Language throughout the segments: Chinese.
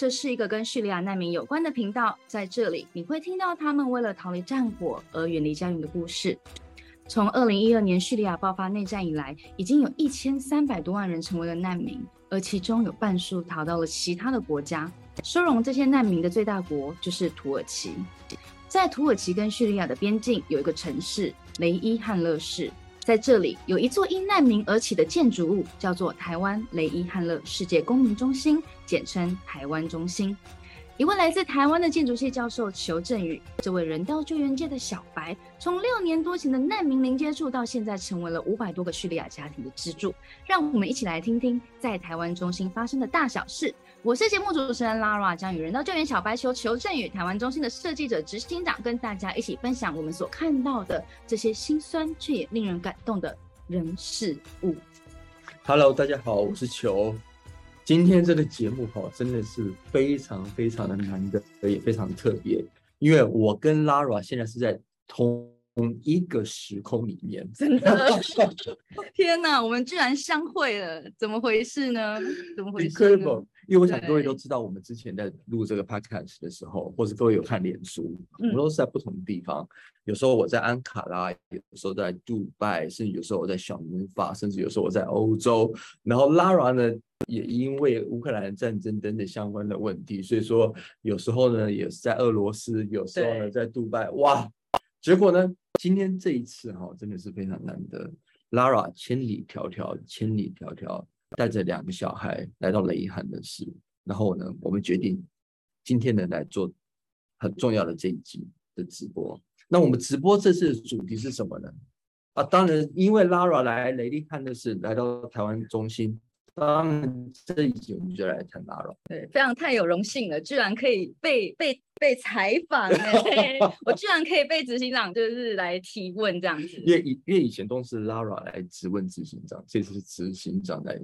这是一个跟叙利亚难民有关的频道，在这里你会听到他们为了逃离战火而远离家园的故事。从二零一二年叙利亚爆发内战以来，已经有一千三百多万人成为了难民，而其中有半数逃到了其他的国家。收容这些难民的最大国就是土耳其。在土耳其跟叙利亚的边境有一个城市雷伊汉勒市。在这里有一座因难民而起的建筑物，叫做台湾雷伊汉勒世界公民中心，简称台湾中心。一位来自台湾的建筑系教授裘振宇，这位人道救援界的小白，从六年多前的难民零接触，到现在成为了五百多个叙利亚家庭的支柱。让我们一起来听听在台湾中心发生的大小事。我是节目主持人 Lara，将与人道救援小白球求证与台湾中心的设计者执行长，跟大家一起分享我们所看到的这些心酸却也令人感动的人事物。Hello，大家好，我是球。今天这个节目哈，真的是非常非常的难得，也非常特别，因为我跟 Lara 现在是在同一个时空里面。真的，天哪，我们居然相会了，怎么回事呢？怎么回事？Incredible！因为我想各位都知道，我们之前在录这个 podcast 的时候，或者各位有看脸书，我们都是在不同的地方。有时候我在安卡拉，有时候在杜拜，甚至有时候我在小明法，甚至有时候我在欧洲。然后 Lara 呢？也因为乌克兰战争等等相关的问题，所以说有时候呢也是在俄罗斯，有时候呢在杜拜，哇！结果呢，今天这一次哈，真的是非常难得。Lara 千里迢迢，千里迢迢带着两个小孩来到雷伊汉的事，然后呢，我们决定今天呢来做很重要的这一集的直播。那我们直播这次的主题是什么呢？啊，当然因为 Lara 来雷伊汉的事，来到台湾中心。当然，这一集我们就来谈 Lara。对，非常太有荣幸了，居然可以被被被采访哎，我居然可以被执行长就是来提问这样子。因为以因为以前都是 Lara 来质问执行长，这次是执行长来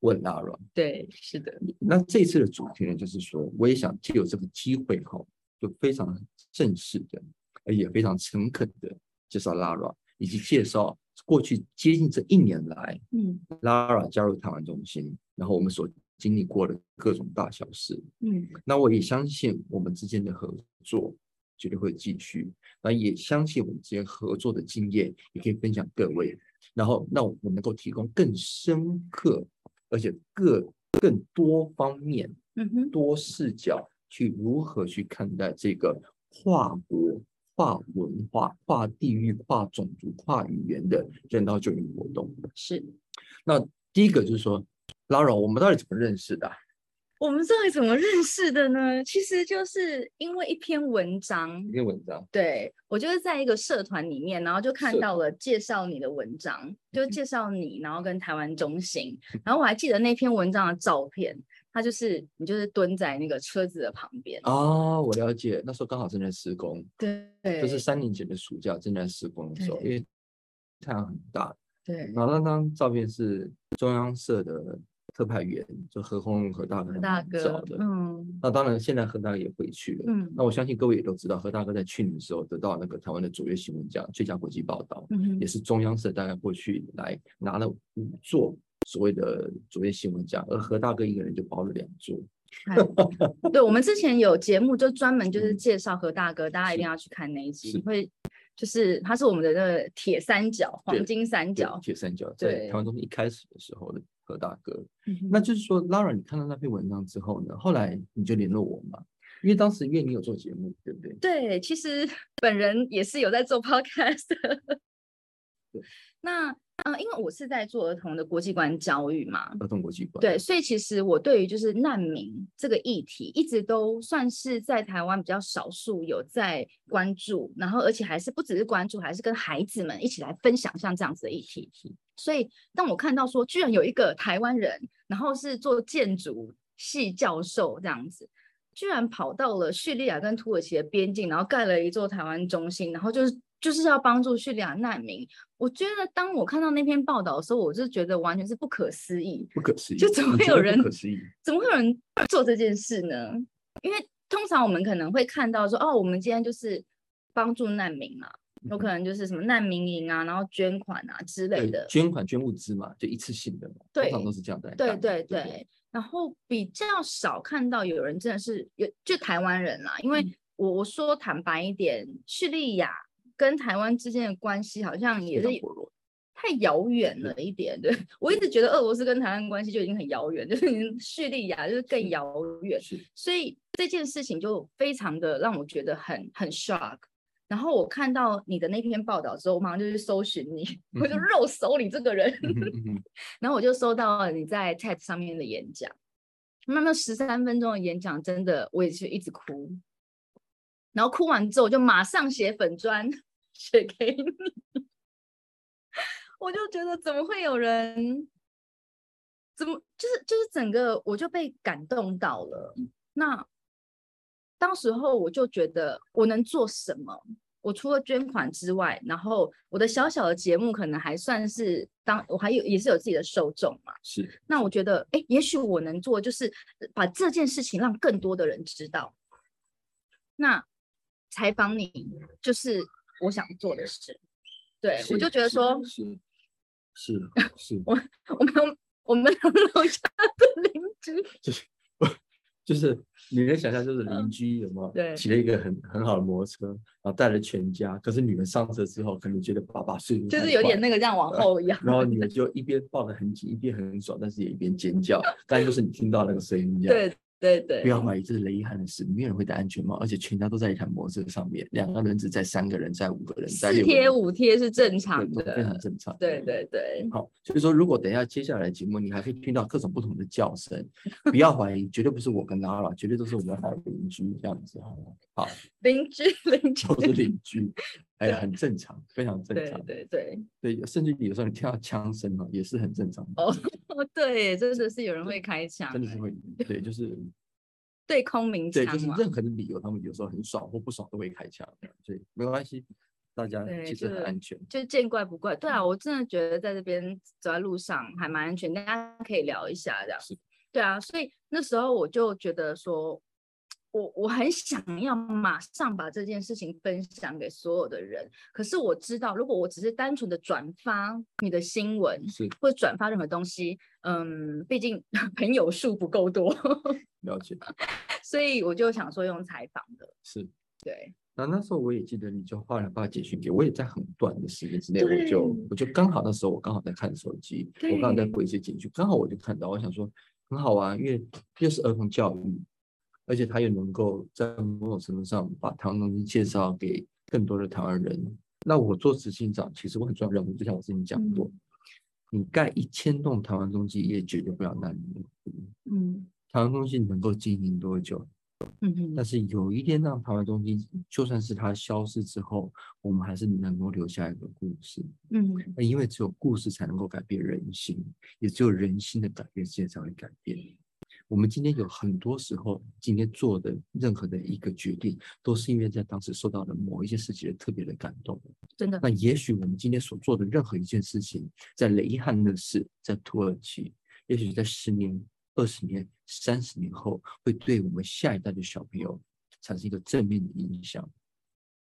问 Lara。对，是的。那这次的主题呢，就是说，我也想借由这个机会哈，就非常正式的，而也非常诚恳的介绍 Lara，以及介绍。过去接近这一年来，嗯，Lara 加入台湾中心，然后我们所经历过的各种大小事，嗯，那我也相信我们之间的合作绝对会继续，那也相信我们之间合作的经验也可以分享各位，然后那我们能够提供更深刻而且各更多方面，多视角去如何去看待这个跨国。跨文化、跨地域、跨种族、跨语言的人道救援活动是。那第一个就是说，Lara，我们到底怎么认识的？我们到底怎么认识的呢？其实就是因为一篇文章，一篇文章。对，我就是在一个社团里面，然后就看到了介绍你的文章，就介绍你，然后跟台湾中心，然后我还记得那篇文章的照片。它就是你，就是蹲在那个车子的旁边哦。我了解，那时候刚好正在施工，对，就是三年前的暑假正在施工的时候，因为太阳很大，对。然后那张照片是中央社的特派员，就何鸿何大哥大哥找的，嗯。那当然，现在何大哥也回去了，嗯。那我相信各位也都知道，何大哥在去年的时候得到那个台湾的卓越新闻奖，最佳国际报道，嗯，也是中央社大概过去来拿了五座。所谓的卓越新闻奖，而何大哥一个人就包了两座。对，我们之前有节目就专门就是介绍何大哥，大家一定要去看那一集，会就是他是我们的那个铁三角，黄金三角，铁三角在台湾中心一开始的时候的何大哥。那就是说，Lara，你看到那篇文章之后呢，后来你就联络我嘛，因为当时因为你有做节目，对不对？对，其实 本人也是有在做 podcast。对，那。嗯，因为我是在做儿童的国际观教育嘛，儿童国际观，对，所以其实我对于就是难民这个议题，一直都算是在台湾比较少数有在关注，然后而且还是不只是关注，还是跟孩子们一起来分享像这样子的议题。所以当我看到说，居然有一个台湾人，然后是做建筑系教授这样子，居然跑到了叙利亚跟土耳其的边境，然后盖了一座台湾中心，然后就是。就是要帮助叙利亚难民，我觉得当我看到那篇报道的时候，我就觉得完全是不可思议，不可思议，就怎么会有人，不可思议，怎么会有人做这件事呢？因为通常我们可能会看到说，哦，我们今天就是帮助难民嘛，有可能就是什么难民营啊，然后捐款啊之类的，捐款捐物资嘛，就一次性的嘛，通常都是这样的。对对对，然后比较少看到有人真的是有，就台湾人啦，因为我我说坦白一点，叙利亚。跟台湾之间的关系好像也是太遥远了一点，对，我一直觉得俄罗斯跟台湾关系就已经很遥远，就是叙利亚就是更遥远，所以这件事情就非常的让我觉得很很 shock。然后我看到你的那篇报道之后，我马上就去搜寻你，我就肉搜你这个人，然后我就搜到了你在 TED 上面的演讲，那那十三分钟的演讲，真的我也是一直哭，然后哭完之后我就马上写粉专。写给你，我就觉得怎么会有人，怎么就是就是整个我就被感动到了。那当时候我就觉得我能做什么？我除了捐款之外，然后我的小小的节目可能还算是当我还有也是有自己的受众嘛。是。那我觉得，哎，也许我能做就是把这件事情让更多的人知道。那采访你就是。我想做的事，对，我就觉得说，是是 是，我我们我们楼下的邻居，就是你能想象，就是邻居有没有？对，骑了一个很很好的摩托车，然后带了全家。可是女儿上车之后，可能觉得爸爸睡就是有点那个这样往后一样。然后 女儿就一边抱得很紧，一边很爽，但是也一边尖叫。但就是你听到那个声音一样。对。对对，不要怀疑，这是雷伊汉的事，没有人会戴安全帽，而且全家都在一台摩托车上面，两个轮子载三个人，载五个人，四贴五贴是正常的，非常正常。对对对，好，所以说如果等一下接下来的节目，你还可以听到各种不同的叫声，不要怀疑，绝对不是我跟 Nara，绝对都是我们的邻居这样子。好，邻居邻居都是邻居，哎，很正常，非常正常。对对对对，甚至有时候你听到枪声哦，也是很正常的。哦，对，真的是有人会开枪，真的是会，对，就是。对空鸣枪，对，就是任何的理由，他们有时候很爽或不爽都会开枪，所以没关系，大家其实很安全，就，就见怪不怪。对啊，我真的觉得在这边走在路上还蛮安全，大家可以聊一下这样。是，对啊，所以那时候我就觉得说。我我很想要马上把这件事情分享给所有的人，可是我知道，如果我只是单纯的转发你的新闻，是或转发任何东西，嗯，毕竟 朋友数不够多，了解。所以我就想说用采访的，是对。那那时候我也记得，你就后来发简讯给我，也在很短的时间之内，我就我就刚好那时候我刚好在看手机，我刚好在回一些简讯，刚好我就看到，我想说很好玩，因为又是儿童教育。而且他也能够在某种程度上把台湾中心介绍给更多的台湾人。那我做执行长，其实我很重要任务，就像我之前讲过，嗯、你盖一千栋台湾中心也解决不了难民。嗯，台湾中心能够经营多久？但是有一天让台湾中心，就算是它消失之后，我们还是能够留下一个故事。嗯，那因为只有故事才能够改变人心，也只有人心的改变，世界才会改变。我们今天有很多时候，今天做的任何的一个决定，都是因为在当时受到了某一些事情的特别的感动。真的。那也许我们今天所做的任何一件事情，在雷伊汉的事，在土耳其，也许在十年、二十年、三十年后，会对我们下一代的小朋友产生一个正面的影响。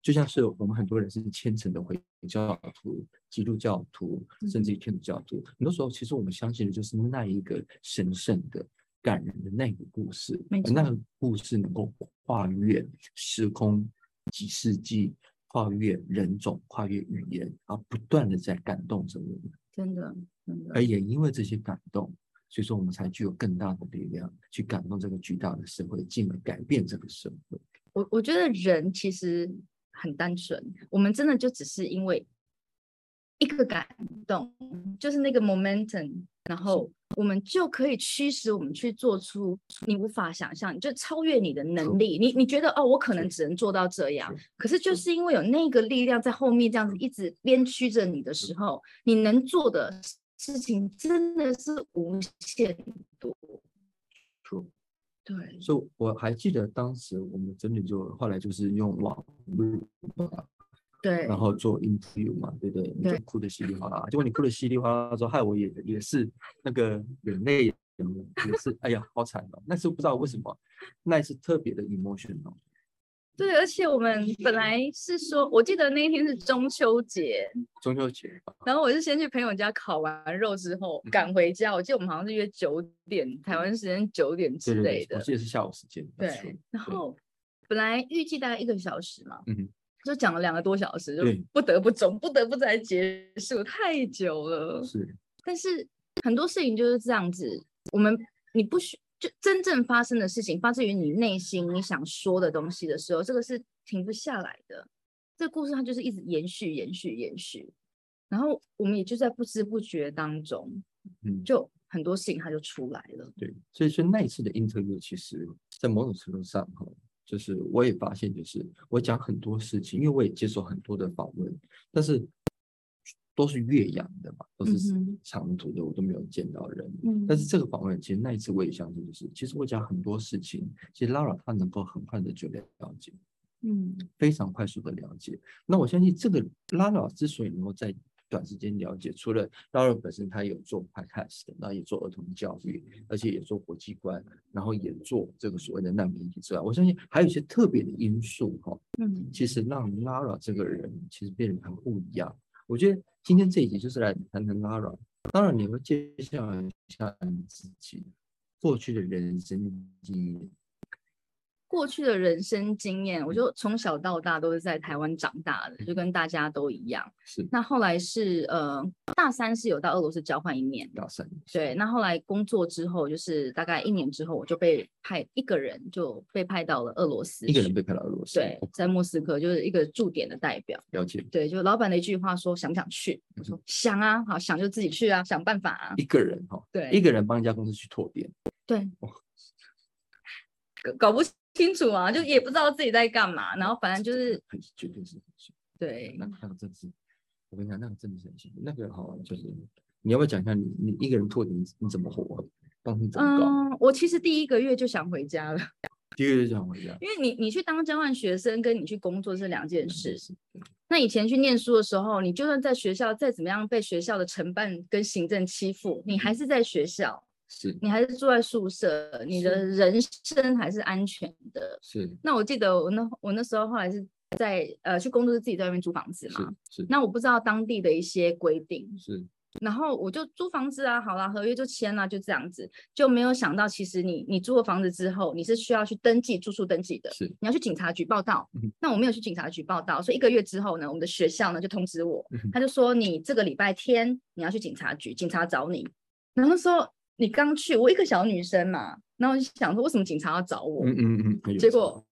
就像是我们很多人是虔诚的回教徒、基督教徒，甚至于天主教徒，很多时候其实我们相信的就是那一个神圣的。感人的那个故事，那个故事能够跨越时空、几世纪，跨越人种、跨越语言，而不断的在感动着我们。真的，真的。而也因为这些感动，所以说我们才具有更大的力量去感动这个巨大的社会，进而改变这个社会。我我觉得人其实很单纯，我们真的就只是因为。一个感动，就是那个 momentum，然后我们就可以驱使我们去做出你无法想象，就超越你的能力。你你觉得哦，我可能只能做到这样，可是就是。因为有那个力量在后面这样子一直鞭驱着你的时候，你能做的事情真的是无限多。对，所以我还记得当时我们真的就后来就是用网络对，然后做 interview 嘛，对不对？你就哭的稀里哗啦，结果你哭的稀里哗啦的时候，害我也也是那个眼泪也是，哎呀，好惨哦！那时候不知道为什么，那一次特别的 emotional。对，而且我们本来是说，我记得那一天是中秋节，中秋节，然后我是先去朋友家烤完肉之后赶回家，我记得我们好像是约九点，台湾时间九点之类的，我记得是下午时间。对，然后本来预计大概一个小时嘛。嗯就讲了两个多小时，就不得不中，不得不再结束，太久了。是，但是很多事情就是这样子，我们你不需就真正发生的事情，发自于你内心你想说的东西的时候，这个是停不下来的。这个故事它就是一直延续、延续、延续，然后我们也就在不知不觉当中，嗯，就很多事情它就出来了。对，所以说那一次的 interview，其实在某种程度上哈。就是我也发现，就是我讲很多事情，因为我也接受很多的访问，但是都是岳阳的嘛，都是长途的，我都没有见到人。嗯，但是这个访问，其实那一次我也相信，就是其实我讲很多事情，其实 Lara 她能够很快的就了解，嗯，非常快速的了解。那我相信这个 Lara 之所以能够在短时间了解，除了 Lara 本身，他有做 podcast，然后也做儿童教育，而且也做国际观，然后也做这个所谓的难民议题之外，我相信还有一些特别的因素哈。嗯，其实让 Lara 这个人其实变得很不一样。我觉得今天这一集就是来谈谈 Lara。当然，你会介绍一下你自己过去的人生经验。过去的人生经验，我就从小到大都是在台湾长大的，就跟大家都一样。是。那后来是呃，大三是有到俄罗斯交换一年。大三。对。那后来工作之后，就是大概一年之后，我就被派一个人就被派到了俄罗斯。一个人被派到俄罗斯。对，在莫斯科就是一个驻点的代表。了解。对，就老板的一句话说：“想不想去？”我说：“想啊，好，想就自己去啊，想办法啊。”一个人哈。对。一个人帮一家公司去拓点。对。搞不清楚啊，就也不知道自己在干嘛，然后反正就是很绝对是很幸运，对，那那个真是，我跟你讲，那个真的是很幸运，那个好像就是你要不要讲一下你你一个人拓点你你怎么活，当时怎么搞？嗯，我其实第一个月就想回家了，第一个月就想回家，因为你你去当交换学生跟你去工作是两件事，那以前去念书的时候，你就算在学校再怎么样被学校的承办跟行政欺负，你还是在学校。是你还是住在宿舍，你的人身还是安全的。是。那我记得我那我那时候后来是在呃去工作，是自己在外面租房子嘛。是。是。那我不知道当地的一些规定。是。然后我就租房子啊，好啦，合约就签了，就这样子，就没有想到其实你你租了房子之后，你是需要去登记住宿登记的。是。你要去警察局报道。嗯。那我没有去警察局报道，所以一个月之后呢，我们的学校呢就通知我，嗯、他就说你这个礼拜天你要去警察局，警察找你。然后说。你刚去，我一个小女生嘛，然后就想说，为什么警察要找我？嗯嗯嗯。结果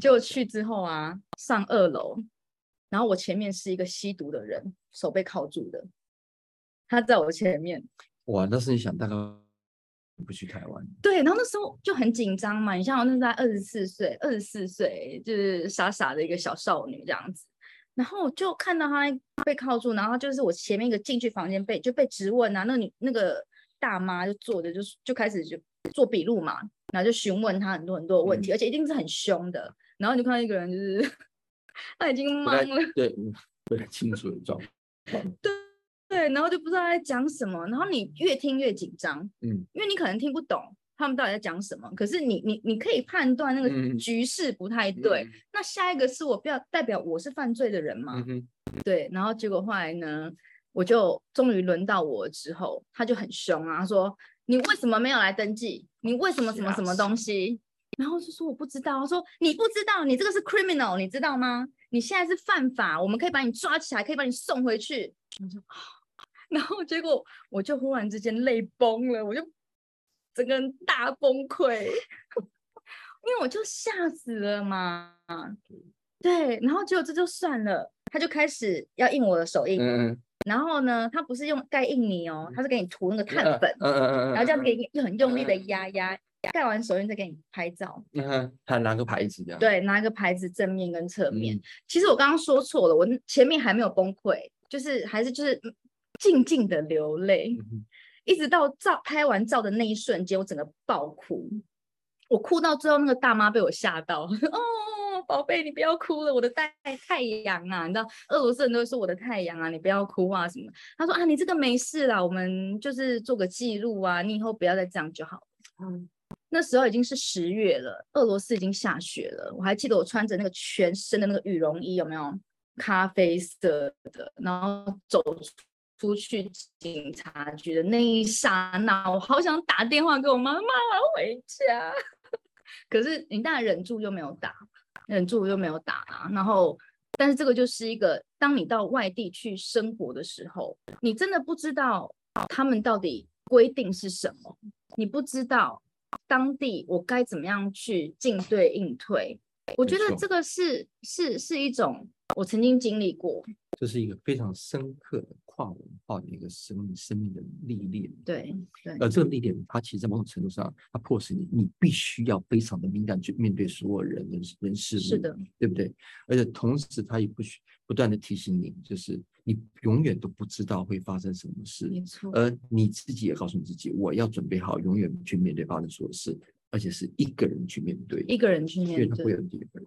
就去之后啊，上二楼，然后我前面是一个吸毒的人，手被铐住的，他在我前面。哇，那是你想大概不去台湾？对，然后那时候就很紧张嘛。你像我那时候在二十四岁，二十四岁就是傻傻的一个小少女这样子，然后就看到他被铐住，然后就是我前面一个进去房间被就被质问啊，那女那个。大妈就坐着，就就开始就做笔录嘛，然后就询问他很多很多的问题，嗯、而且一定是很凶的。然后你就看到一个人，就是 他已经懵了，对，不太清楚的状况。对 对，然后就不知道他在讲什么，然后你越听越紧张，嗯，因为你可能听不懂他们到底在讲什么，可是你你你可以判断那个局势不太对。嗯、那下一个是我不要代表我是犯罪的人嘛？嗯、对，然后结果后来呢？我就终于轮到我之后，他就很凶啊，他说：“你为什么没有来登记？你为什么什么什么东西？”然后就说：“我不知道。”他说：“你不知道，你这个是 criminal，你知道吗？你现在是犯法，我们可以把你抓起来，可以把你送回去。” 然后结果我就忽然之间泪崩了，我就整个人大崩溃，因为我就吓死了嘛。对，然后结果这就算了，他就开始要印我的手印。嗯然后呢，他不是用盖印泥哦，他是给你涂那个碳粉，嗯嗯嗯嗯，然后这样给你又很用力的压压，盖完手印再给你拍照。嗯，还拿个牌子这样。对，拿个牌子正面跟侧面。嗯、其实我刚刚说错了，我前面还没有崩溃，就是还是就是静静的流泪，嗯、一直到照拍完照的那一瞬间，我整个爆哭。我哭到最后，那个大妈被我吓到，哦。宝贝，你不要哭了，我的太太阳啊，你知道俄罗斯人都会说我的太阳啊，你不要哭啊什么？他说啊，你这个没事啦，我们就是做个记录啊，你以后不要再这样就好了。嗯，那时候已经是十月了，俄罗斯已经下雪了，我还记得我穿着那个全身的那个羽绒衣，有没有？咖啡色的，然后走出去警察局的那一刹那，我好想打电话给我妈妈，妈妈回家，可是你当然忍住又没有打。忍住又没有打啊，然后，但是这个就是一个，当你到外地去生活的时候，你真的不知道他们到底规定是什么，你不知道当地我该怎么样去进对应退。我觉得这个是是是一种我曾经经历过，这是一个非常深刻的。跨文化的一个生命生命的历练，对对，而这个历练，它其实在某种程度上，它迫使你，你必须要非常的敏感去面对所有人人人事物，是的，对不对？而且同时，它也不许不断的提醒你，就是你永远都不知道会发生什么事，没错。而你自己也告诉你自己，我要准备好，永远去面对发生所有事，而且是一个人去面对，一个人去面对，因为他会有第二个人。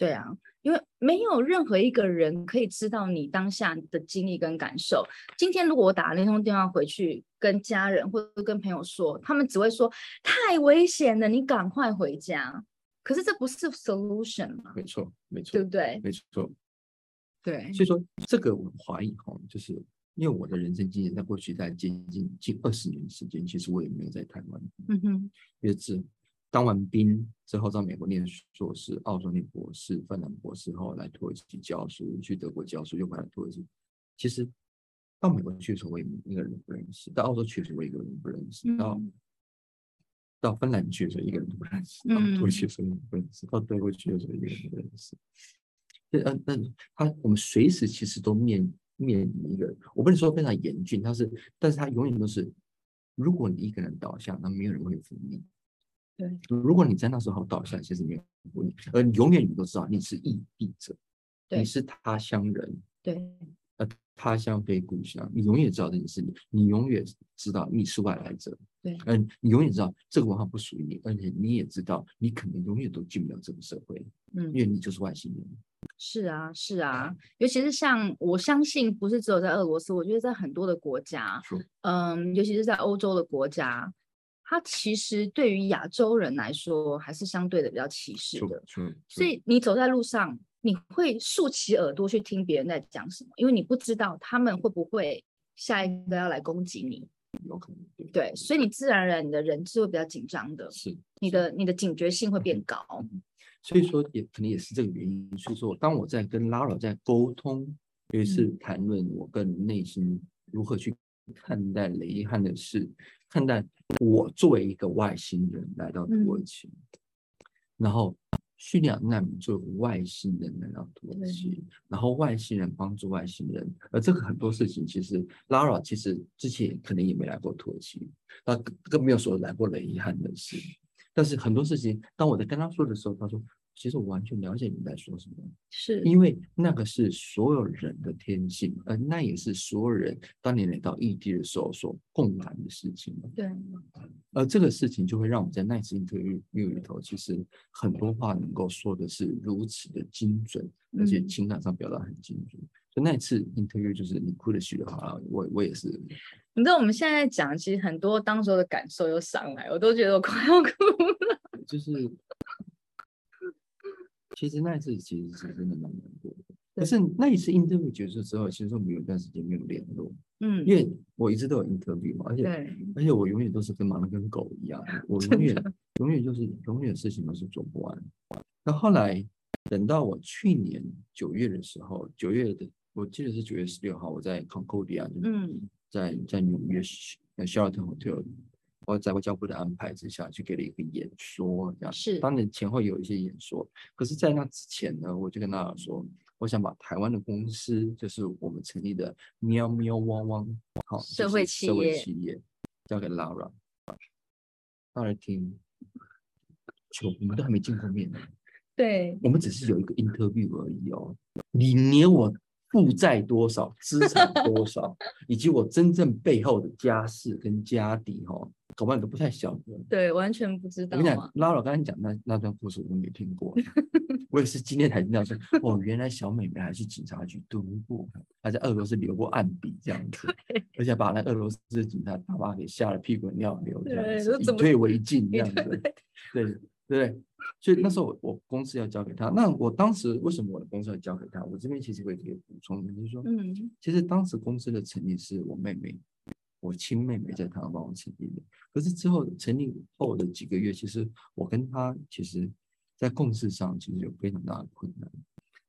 对啊，因为没有任何一个人可以知道你当下的经历跟感受。今天如果我打了那通电话回去跟家人或者跟朋友说，他们只会说太危险了，你赶快回家。可是这不是 solution 吗？没错，没错，对不对？没错，对。所以说这个我怀疑哈，就是因为我的人生经验，在过去在接近近二十年时间，其实我也没有在台湾。嗯哼，也是。当完兵之后，在美国念硕士，澳洲念博士，芬兰博士后来土耳其教书，去德国教书，又回来土耳其。其实到美国去的时候，我也一个人都不认识；到澳洲去的时候，我一个人不认识；到、嗯、到芬兰去的时候，一个人都不认识；到土耳其的时候，一个人不认识；到德国去的时候，一个人都不认识。嗯嗯，嗯，他我们随时其实都面面临一个，我不能说非常严峻，但是，但是他永远都是，如果你一个人倒下，那没有人会扶你。对，如果你在那时候倒下，其实没有扶你，而永远你都知道你是异地者，你是他乡人，对，呃，他乡非故乡，你永远知道这件事，你你永远知道你是外来者，对，嗯，你永远知道这个文化不属于你，而且你也知道你可能永远都进不了这个社会，嗯，因为你就是外星人。是啊，是啊，尤其是像我相信，不是只有在俄罗斯，我觉得在很多的国家，嗯，尤其是在欧洲的国家。他其实对于亚洲人来说，还是相对的比较歧视的。所以你走在路上，你会竖起耳朵去听别人在讲什么，因为你不知道他们会不会下一个要来攻击你。有可能。对，对，所以你自然而然你的人是会比较紧张的。是。你的你的警觉性会变高。所以说，也可能也是这个原因。所以说，当我在跟 Lara 在沟通，也是谈论我跟内心如何去看待雷汉的事，看待。我作为一个外星人来到土耳其，嗯、然后叙利亚难民作为外星人来到土耳其，嗯、然后外星人帮助外星人，而这个很多事情其实 Lara 其实之前可能也没来过土耳其，那更没有说来过雷汉的事，但是很多事情当我在跟他说的时候，他说。其实我完全了解你在说什么，是因为那个是所有人的天性，而那也是所有人当你来到异地的时候所共感的事情。对，而这个事情就会让我们在那次 interview 里头，其实很多话能够说的是如此的精准，而且情感上表达很精准。所以那次 interview 就是你哭的稀里哗啦，我我也是。你知道我们现在讲，其实很多当时候的感受又上来，我都觉得我快要 哭了。就是。其实那一次其实是真的蛮难过的，可是那一次 interview 结束之后，其实我们有一段时间没有联络，嗯，因为我一直都有 interview 嘛，而且而且我永远都是跟忙的跟狗一样，我永远永远就是永远事情都是做不完。那后来等到我去年九月的时候，九月的我记得是九月十六号，我在 Concordia，嗯，在在纽约 Sheraton Hotel。我在外交部的安排之下去给了一个演说，这样是。当然前后有一些演说，可是，在那之前呢，我就跟大家说，我想把台湾的公司，就是我们成立的喵喵汪汪，好，社会企业，社会企业交给 Lara，他来听，就我们都还没见过面呢，对，我们只是有一个 interview 而已哦，你连我。负债多少，资产多少，以及我真正背后的家世跟家底，哈，搞不好都不太晓得。对，完全不知道。我跟你讲，拉老刚才讲那那段故事，我都没听过。我也是今天才听到说，哦，原来小美美还去警察局蹲过，还在俄罗斯留过案底这样子，而且把那俄罗斯的警察大妈给吓得屁滚尿流这样子，以退为进 这样子，对对。对所以那时候我我公司要交给他，那我当时为什么我的公司要交给他？我这边其实会可以补充的，就是说，嗯，其实当时公司的成立是我妹妹，我亲妹妹在台湾帮我成立的。可是之后成立后的几个月，其实我跟她其实，在共事上其实有非常大的困难。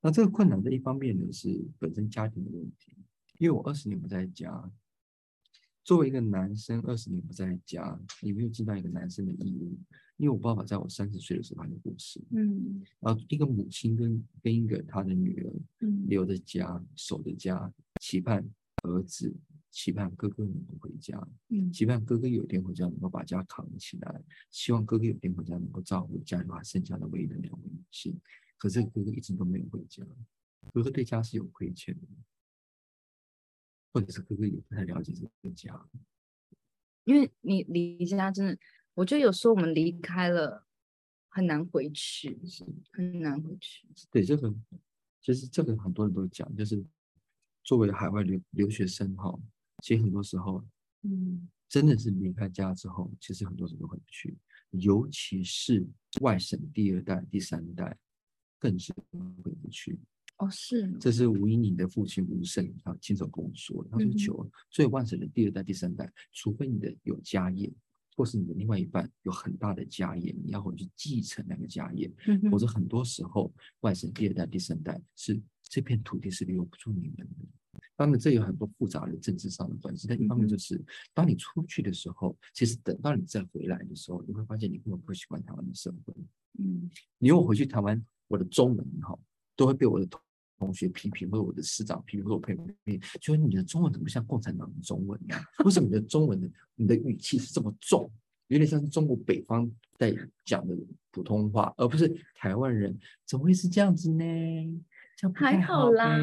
那这个困难的一方面呢，是本身家庭的问题，因为我二十年不在家，作为一个男生二十年不在家，你没有尽到一个男生的义务。因为我爸爸在我三十岁的时候他就过世，嗯，然后一个母亲跟跟一个他的女儿，嗯，留着家，守着家，期盼儿子，期盼哥哥能够回家，嗯，期盼哥哥有一天回家能够把家扛起来，希望哥哥有一天回家能够照顾家里还剩下的唯一的两位女性，可是哥哥一直都没有回家，哥哥对家是有亏欠的，或者是哥哥也不太了解这个家，因为你离家真的。我觉得有时候我们离开了，很难回去，很难回去。对，这个其实这个很多人都讲，就是作为海外留留学生哈，其实很多时候，嗯，真的是离开家之后，其实很多时候都回不去，尤其是外省第二代、第三代，更是回不去。哦，是，这是吴英宁的父亲吴胜他亲手跟我说的，他说：“求，所以外省的第二代、第三代，除非你的有家业。”或是你的另外一半有很大的家业，你要回去继承那个家业，嗯、或者很多时候外省第二代、第三代是这片土地是留不住你们的。当然，这有很多复杂的政治上的关系。但一方面就是，嗯、当你出去的时候，其实等到你再回来的时候，你会发现你根本不习惯台湾的生活。嗯，你如果回去台湾，我的中文哈都会被我的同同学批评，或者我的师长批评，或者我朋友批评，就说你的中文怎么像共产党的中文呢？为什么你的中文的你的语气是这么重，有点像是中国北方在讲的普通话，而不是台湾人？怎么会是这样子呢？还好啦，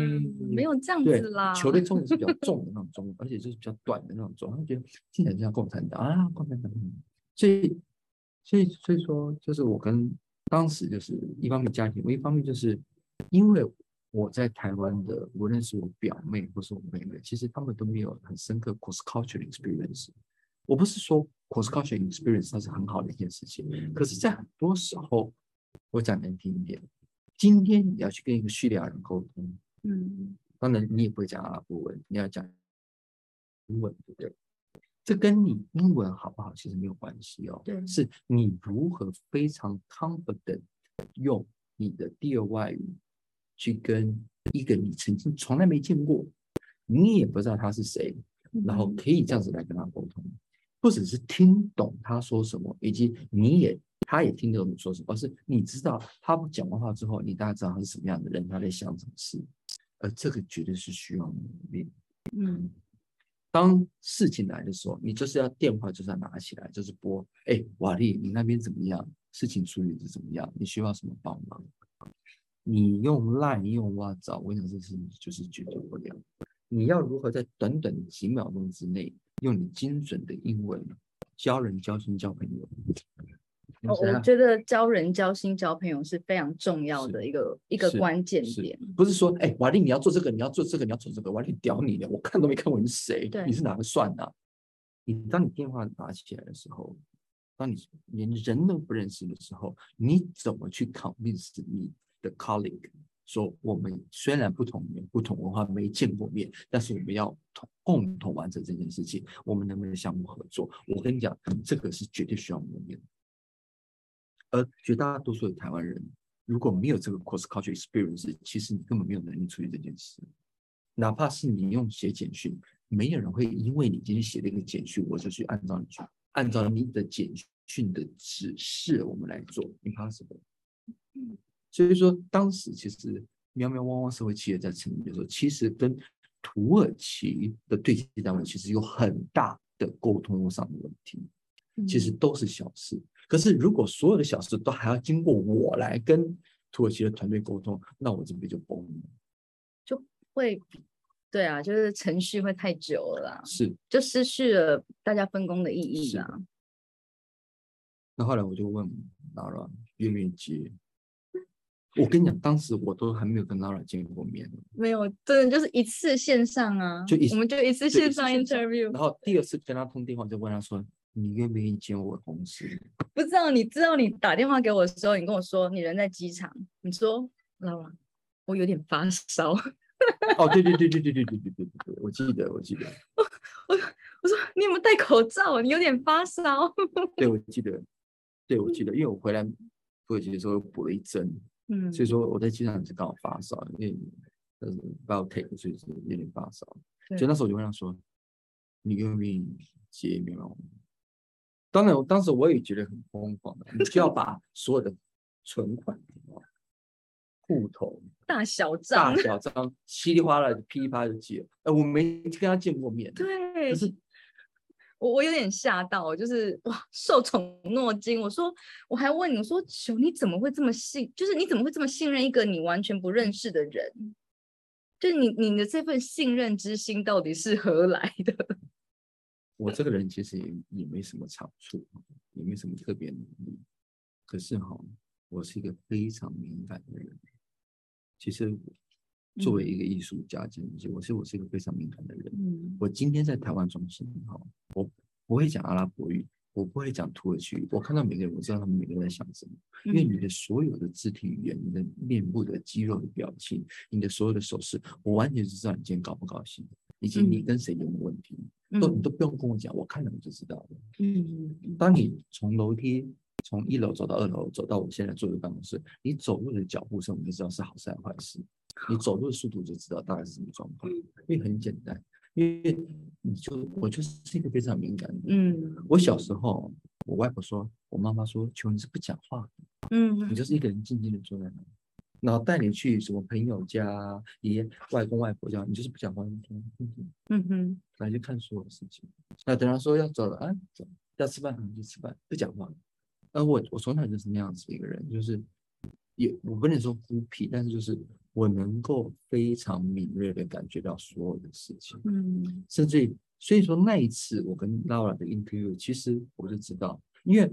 没有这样子啦。球类中文是比较重的那种中文，而且就是比较短的那种中文，他觉得听起来就像共产党啊，共产党。所以，所以，所以说，就是我跟当时就是一方面家庭，我一方面就是因为。我在台湾的，无论是我表妹或是我妹妹，其实他们都没有很深刻 cross cultural experience。我不是说 cross cultural experience 它是很好的一件事情，可是，在很多时候，我讲难听一点，今天你要去跟一个叙利亚人沟通，嗯，当然你也不会讲阿拉伯文，你要讲英文，对不对？这跟你英文好不好其实没有关系哦，对，是你如何非常 confident 用你的第二外语。去跟一个你曾经从来没见过，你也不知道他是谁，然后可以这样子来跟他沟通，不只是听懂他说什么，以及你也他也听得懂你说什么，而是你知道他不讲完话之后，你大概知道他是什么样的人，他在想什么事，而这个绝对是需要努力。嗯，当事情来的时候，你就是要电话就是要拿起来，就是拨，哎，瓦力，你那边怎么样？事情处理的怎么样？你需要什么帮忙？你用 Line，你用 WhatsApp，我想这事情就是解决不了。你要如何在短短几秒钟之内，用你精准的英文教人、交心、交朋友？哦，我觉得交人、交心、交朋友是非常重要的一个一个关键点。不是说，哎，瓦力，你要做这个，你要做这个，你要做这个，瓦力屌你的，我看都没看过你是谁，对你是哪个算的？你当你电话拿起来的时候，当你连人都不认识的时候，你怎么去 convince 你？的 colleague 说：“我们虽然不同年、不同文化，没见过面，但是我们要同共同完成这件事情。我们能不能相互合作？我跟你讲，这个是绝对需要磨练的。而绝大多数的台湾人，如果没有这个 cross cultural experience，其实你根本没有能力处理这件事。哪怕是你用写简讯，没有人会因为你今天写了一个简讯，我就去按照你去按照你的简讯的指示，我们来做，impossible。”所以说，当时其实喵喵汪汪社会企业在成立的时候，其实跟土耳其的对接单位其实有很大的沟通上的问题，其实都是小事。嗯、可是如果所有的小事都还要经过我来跟土耳其的团队沟通，那我这边就崩了，就会，对啊，就是程序会太久了啦，是，就失去了大家分工的意义啊。那后来我就问 Lara 愿不愿意接。我跟你讲，当时我都还没有跟 Lara 见过面，没有，真的就是一次线上啊，就一我们就一次线上 interview，然后第二次跟他通电话，就问他说：“你愿不愿意见我的公司？”不知道，你知道你打电话给我的时候，你跟我说你人在机场，你说 Lara，我有点发烧。哦，对对对对对对对对对对，我记得我记得。我我我说你有没有戴口罩？你有点发烧。对，我记得，对我记得，因为我回来土耳其的时候补了一针。嗯，所以说我在机场是刚好发烧，因为呃 biotech 所以是有点发烧。就那时候我就跟他说：“你愿不愿意接面吗？”当然，我当时我也觉得很疯狂的，你就要把所有的存款、户头、大小账、大小账稀里哗啦的噼里啪啦就借。哎，我没跟他见过面，对，可是。我我有点吓到，就是哇，受宠若惊。我说，我还问你，我说，球你怎么会这么信？就是你怎么会这么信任一个你完全不认识的人？就是你你的这份信任之心到底是何来的？我这个人其实也也没什么长处，也没什么特别能力。可是哈，我是一个非常敏感的人。其实。作为一个艺术家，其实我是我是一个非常敏感的人。嗯，我今天在台湾中心，哈，我不会讲阿拉伯语，我不会讲土耳其语。我看到每个人，我知道他们每个人在想什么。因为你的所有的肢体语言、你的面部的肌肉的表情、你的所有的手势，我完全是知道你今天高不高兴，以及你跟谁有没有问题，都你都不用跟我讲，我看了我就知道了。嗯，当你从楼梯从一楼走到二楼，走到我现在坐的办公室，你走路的脚步声，我就知道是好事还是坏事。你走路的速度就知道大概是什么状况，因为很简单，因为你就我就是一个非常敏感的。嗯，我小时候，我外婆说，我妈妈说，求你是不讲话的，嗯，你就是一个人静静的坐在那，然后带你去什么朋友家、爷爷、外公外婆家，你就是不讲话，嗯哼，来去看所有的事情。那等他说要走了啊，走，要吃饭就吃饭，不讲话。而我我从小就是那样子一个人，就是也我不能说孤僻，但是就是。我能够非常敏锐的感觉到所有的事情，嗯，甚至于，所以说那一次我跟 Laura 的 interview，其实我就知道，因为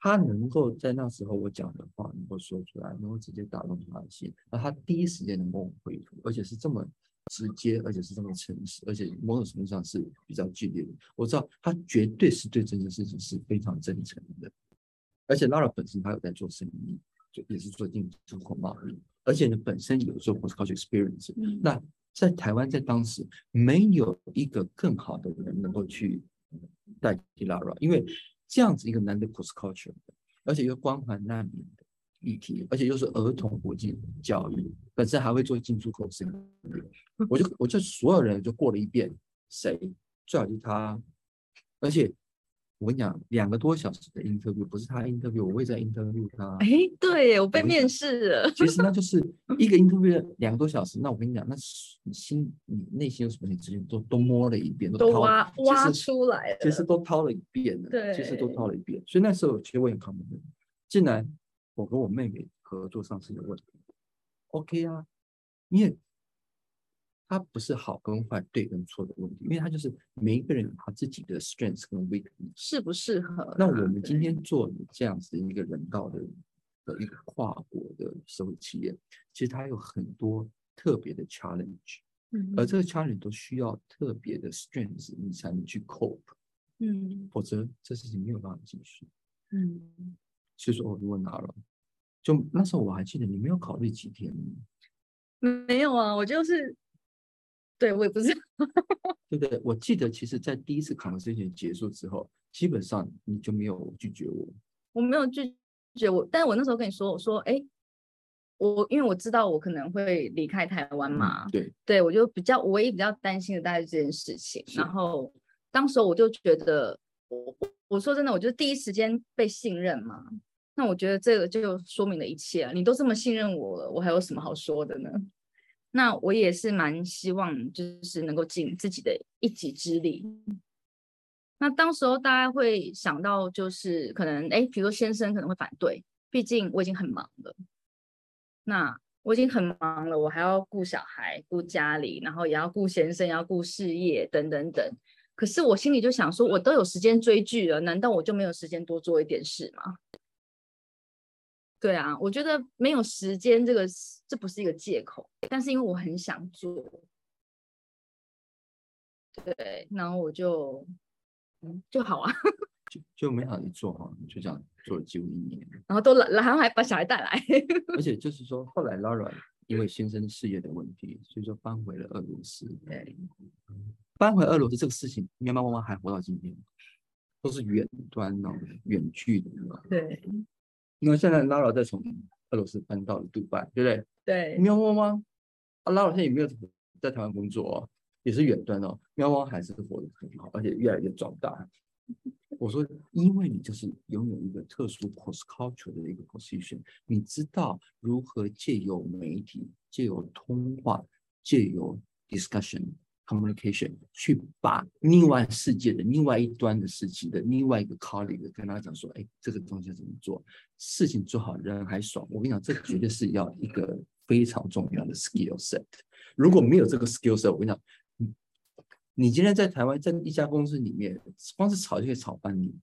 他能够在那时候我讲的话能够说出来，能够直接打动他的心，而他第一时间能够回复，而且是这么直接，而且是这么诚实，而且某种程度上是比较剧烈的。我知道他绝对是对这件事情是非常真诚的，而且 Lara 本身他有在做生意，就也是做进出口贸易。而且呢，本身有做 cross culture experience，那在台湾在当时没有一个更好的人能够去代替 Lara，因为这样子一个难得 cross culture，而且又关怀难民的议题，而且又是儿童国际教育，本身还会做进出口生意，我就我就所有人就过了一遍，谁最好就是他，而且。我跟你讲，两个多小时的 interview 不是他 interview，我会在 interview 他。哎，对，我被面试了。其实那就是一个 interview 两个多小时。那我跟你讲，那你心你内心有什么你直接都都摸了一遍，都挖挖出来了。其实都掏了一遍了，对，其实都掏了一遍。所以那时候其实我很 confident，既然我和我妹妹合作上是有问题，OK 啊，因为。他不是好跟坏、对跟错的问题，因为它就是每一个人有他自己的 strengths 跟 weakness，适不适合？那我们今天做这样子一个人道的的一个跨国的社会企业，其实它有很多特别的 challenge，嗯，而这个 challenge 都需要特别的 strengths，你才能去 cope，嗯，否则这事情没有办法继续，嗯，所以说我就问他了，就那时候我还记得你没有考虑几天，没有啊，我就是。对，我也不知道，对不对？我记得，其实，在第一次 conversation 结束之后，基本上你就没有拒绝我。我没有拒绝我，但是我那时候跟你说，我说，哎，我因为我知道我可能会离开台湾嘛，嗯、对，对我就比较唯一比较担心的大概是这件事情。然后当时我就觉得，我我说真的，我就第一时间被信任嘛。那我觉得这个就说明了一切啊！你都这么信任我了，我还有什么好说的呢？那我也是蛮希望，就是能够尽自己的一己之力。那当时候大家会想到，就是可能哎，比如说先生可能会反对，毕竟我已经很忙了。那我已经很忙了，我还要顾小孩、顾家里，然后也要顾先生，要顾事业等等等。可是我心里就想说，我都有时间追剧了，难道我就没有时间多做一点事吗？对啊，我觉得没有时间这个这不是一个借口，但是因为我很想做，对，然后我就嗯就好啊，就就没好意做哈，就这样做了几乎一年，然后都来，然后还把小孩带来，而且 就是说后来 Laura 因为先生事业的问题，所以说搬回了俄罗斯，对，搬回俄罗斯这个事情，喵喵妈妈还活到今天，都是远端哦，远距离，对。因为现在 Lara 在从俄罗斯搬到了杜拜，对不对？对。喵汪汪，啊，Lara 现在也没有在台湾工作哦，也是远端哦。喵汪还是活得很好，而且越来越壮大。我说，因为你就是拥有一个特殊 cross culture 的一个 position，你知道如何借由媒体、借由通话、借由 discussion。Communication 去把另外世界的另外一端的事情的另外一个 colleague 跟他讲说，哎，这个东西怎么做？事情做好人还爽。我跟你讲，这绝对是要一个非常重要的 skill set。如果没有这个 skill set，我跟你讲，你今天在台湾在一家公司里面，光是吵就可以吵翻你，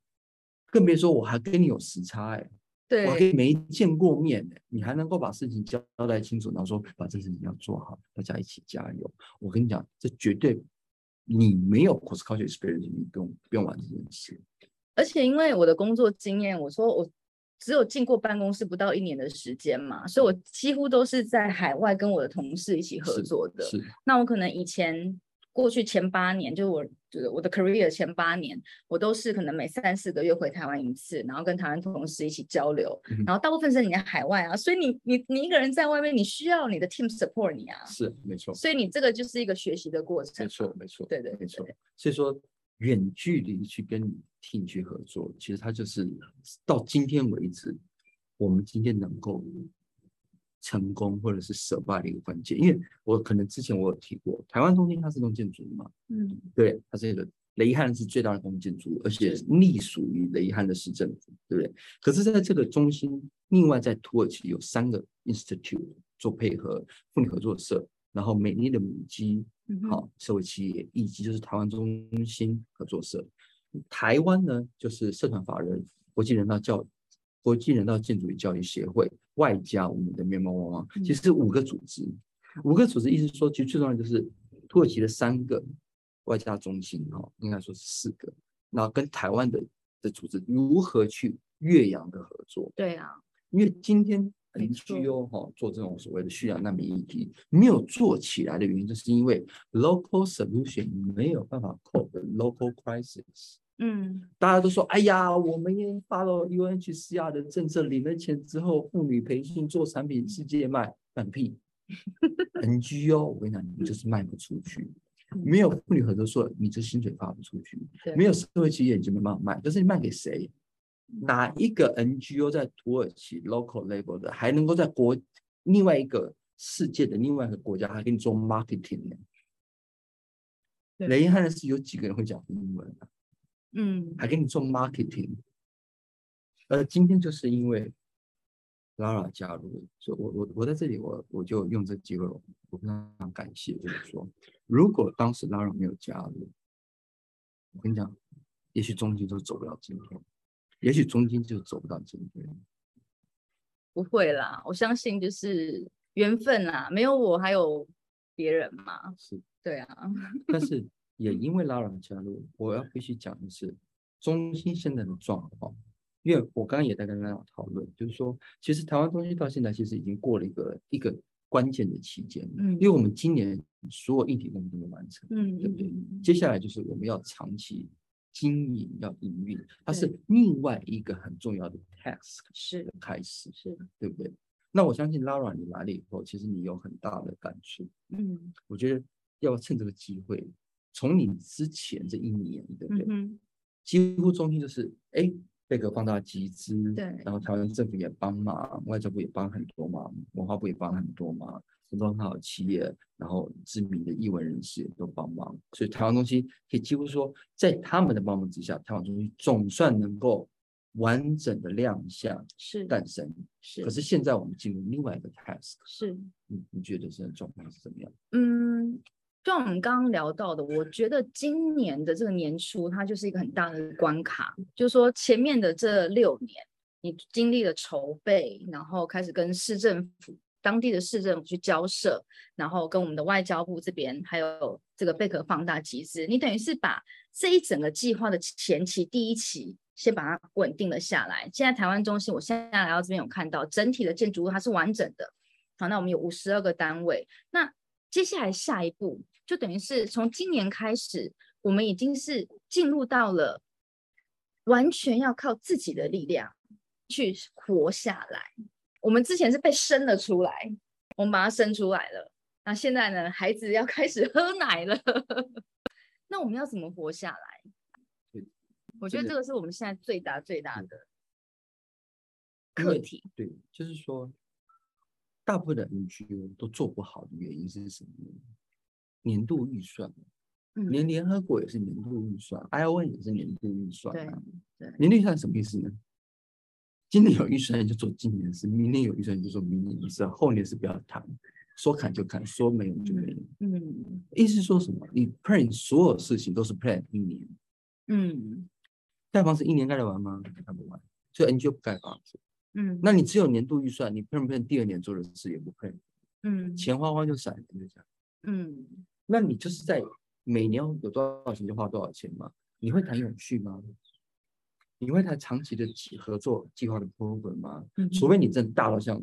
更别说我还跟你有时差哎。对，我跟没见过面的，你还能够把事情交代清楚，然后说把这事情要做好，大家一起加油。我跟你讲，这绝对你没有 cross culture experience，你不用不用玩这件事。而且因为我的工作经验，我说我只有进过办公室不到一年的时间嘛，所以我几乎都是在海外跟我的同事一起合作的。是，是那我可能以前。过去前八年，就是我，就是我的 career 前八年，我都是可能每三四个月回台湾一次，然后跟台湾同事一起交流，嗯、然后大部分是你在海外啊，所以你你你一个人在外面，你需要你的 team support 你啊，是没错，所以你这个就是一个学习的过程，没错没错，对对，对没错，所以说远距离去跟你 team 去合作，其实它就是到今天为止，我们今天能够。成功或者是失败的一个关键，因为我可能之前我有提过，台湾中心它是栋建筑嘛，嗯，对，它是一个雷汉是最大的栋建筑，而且隶属于雷汉的市政府，对不对？可是在这个中心，另外在土耳其有三个 institute 做配合，妇女合作社，然后美丽的母鸡，好社会企业，以及就是台湾中心合作社。台湾呢，就是社团法人国际人道教国际人道建筑与教育协会。外加我们的喵喵汪汪，其实是五个组织，五个组织意思说，其实最重要的就是土耳其的三个外交中心哈，应该说是四个，然后跟台湾的的组织如何去越洋的合作？对啊，因为今天 NGO 哈做这种所谓的叙利亚难民议题没有做起来的原因，就是因为 local solution 没有办法 cope local crisis。嗯，大家都说，哎呀，我们研发了 UNHCR 的政策，领了钱之后，妇女培训做产品，世界卖，放屁！NGO，我跟你讲，你就是卖不出去，没有妇女合作社，你这薪水发不出去，没有社会企业，你就没办法卖。可是你卖给谁？哪一个 NGO 在土耳其 local level 的，还能够在国另外一个世界的另外一个国家，还给你做 marketing 呢？雷汉的是有几个人会讲英文的？嗯，还给你做 marketing，呃，今天就是因为 Lara 加入，所以我我我在这里我，我我就用这个机会，我非常感谢，就是说，如果当时 Lara 没有加入，我跟你讲，也许中间就走不到今天，也许中间就走不到今天。不会啦，我相信就是缘分啦，没有我还有别人嘛，是，对啊，但是。也因为 Lara 加入，我要必须讲的是中心现在的状况，因为我刚刚也在跟大家讨论，就是说，其实台湾中心到现在其实已经过了一个一个关键的期间，嗯，因为我们今年所有议题工作都完成，嗯，对不对？接下来就是我们要长期经营，要营运，它是另外一个很重要的 task，是。的开始，是，对不对？那我相信 Lara 你来了以后，其实你有很大的感触，嗯，我觉得要趁这个机会。从你之前这一年，对不对？嗯、几乎中心就是，哎，贝壳放大集资，对，然后台湾政府也帮忙，外交部也帮很多忙，文化部也帮很多忙，很多很好的企业，然后知名的艺文人士也都帮忙，所以台湾中心可以几乎说，在他们的帮忙之下，台湾中心总算能够完整的亮相是诞生。是，可是现在我们进入另外一个 task，是，你你觉得现在状况是怎么样？嗯。就我们刚刚聊到的，我觉得今年的这个年初，它就是一个很大的关卡。就是说，前面的这六年，你经历了筹备，然后开始跟市政府、当地的市政府去交涉，然后跟我们的外交部这边，还有这个贝壳放大机制，你等于是把这一整个计划的前期第一期先把它稳定了下来。现在台湾中心，我现在来到这边有看到整体的建筑物它是完整的。好，那我们有五十二个单位，那接下来下一步。就等于是从今年开始，我们已经是进入到了完全要靠自己的力量去活下来。我们之前是被生了出来，我们把它生出来了。那现在呢，孩子要开始 喝奶了，那我们要怎么活下来？我觉得这个是我们现在最大最大的课题。对，就是说，大部分的 NGO 都做不好的原因是什么？年度预算，连联合国也是年度预算，ION 也是年度预算啊。对，对，年度预算什么意思呢？今年有预算就做今年的事，明年有预算就做明年的事，后年是不要谈，说砍就砍，说没有就没有。嗯，意思说什么？你 plan 所有事情都是 plan 一年。嗯，盖房子一年盖得完吗？盖不完，所以 NGO 不盖房子。嗯，那你只有年度预算，你 plan 不 plan 第二年做的事也不 plan。嗯，钱花花就散，就这样。嗯。那你就是在每年有多少钱就花多少钱吗？你会谈永续吗？你会谈长期的合作计划的 program 吗？嗯、除非你真的大到像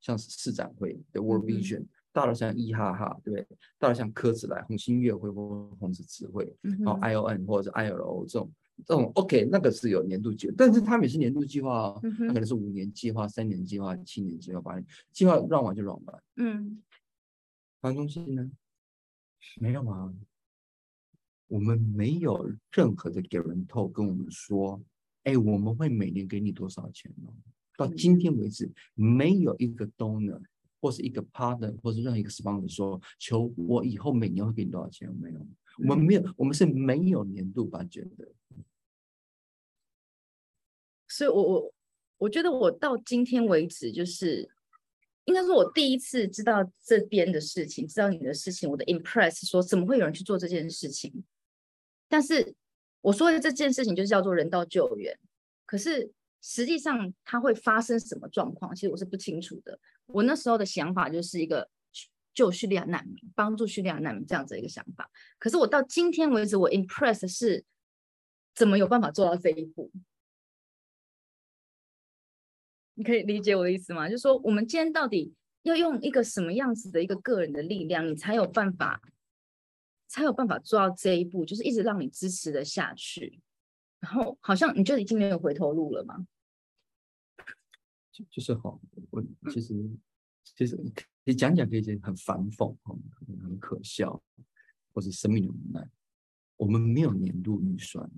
像市展会的 World Vision，、嗯、大到像一哈哈，对不对？大到像科子来红星月会或红十字会，嗯、然后 ION 或者是 ILO 这种这种 OK，那个是有年度计划，但是他们也是年度计划哦，嗯、那可能是五年计划、三年计划、七年计划、八年计划，run 完就 run 完。嗯，环中心呢？没有啊，我们没有任何的 guarantor 跟我们说，哎，我们会每年给你多少钱呢？到今天为止，没有一个 donor 或是一个 partner 或是任何一个 sponsor 说，求我以后每年会给你多少钱？没有，我们没有，我们是没有年度 budget 的。所以我我我觉得我到今天为止就是。应该是我第一次知道这边的事情，知道你的事情，我的 impress 说怎么会有人去做这件事情？但是我说的这件事情就是叫做人道救援，可是实际上它会发生什么状况，其实我是不清楚的。我那时候的想法就是一个救叙利亚难民，帮助叙利亚难民这样子一个想法。可是我到今天为止，我 impress 是怎么有办法做到这一步？你可以理解我的意思吗？就是说，我们今天到底要用一个什么样子的一个个人的力量，你才有办法，才有办法做到这一步，就是一直让你支持的下去。然后，好像你就已经没有回头路了吗？就就是好，我其实其实你讲讲可以很反讽，很可笑，或是生命的无奈。我们没有年度预算。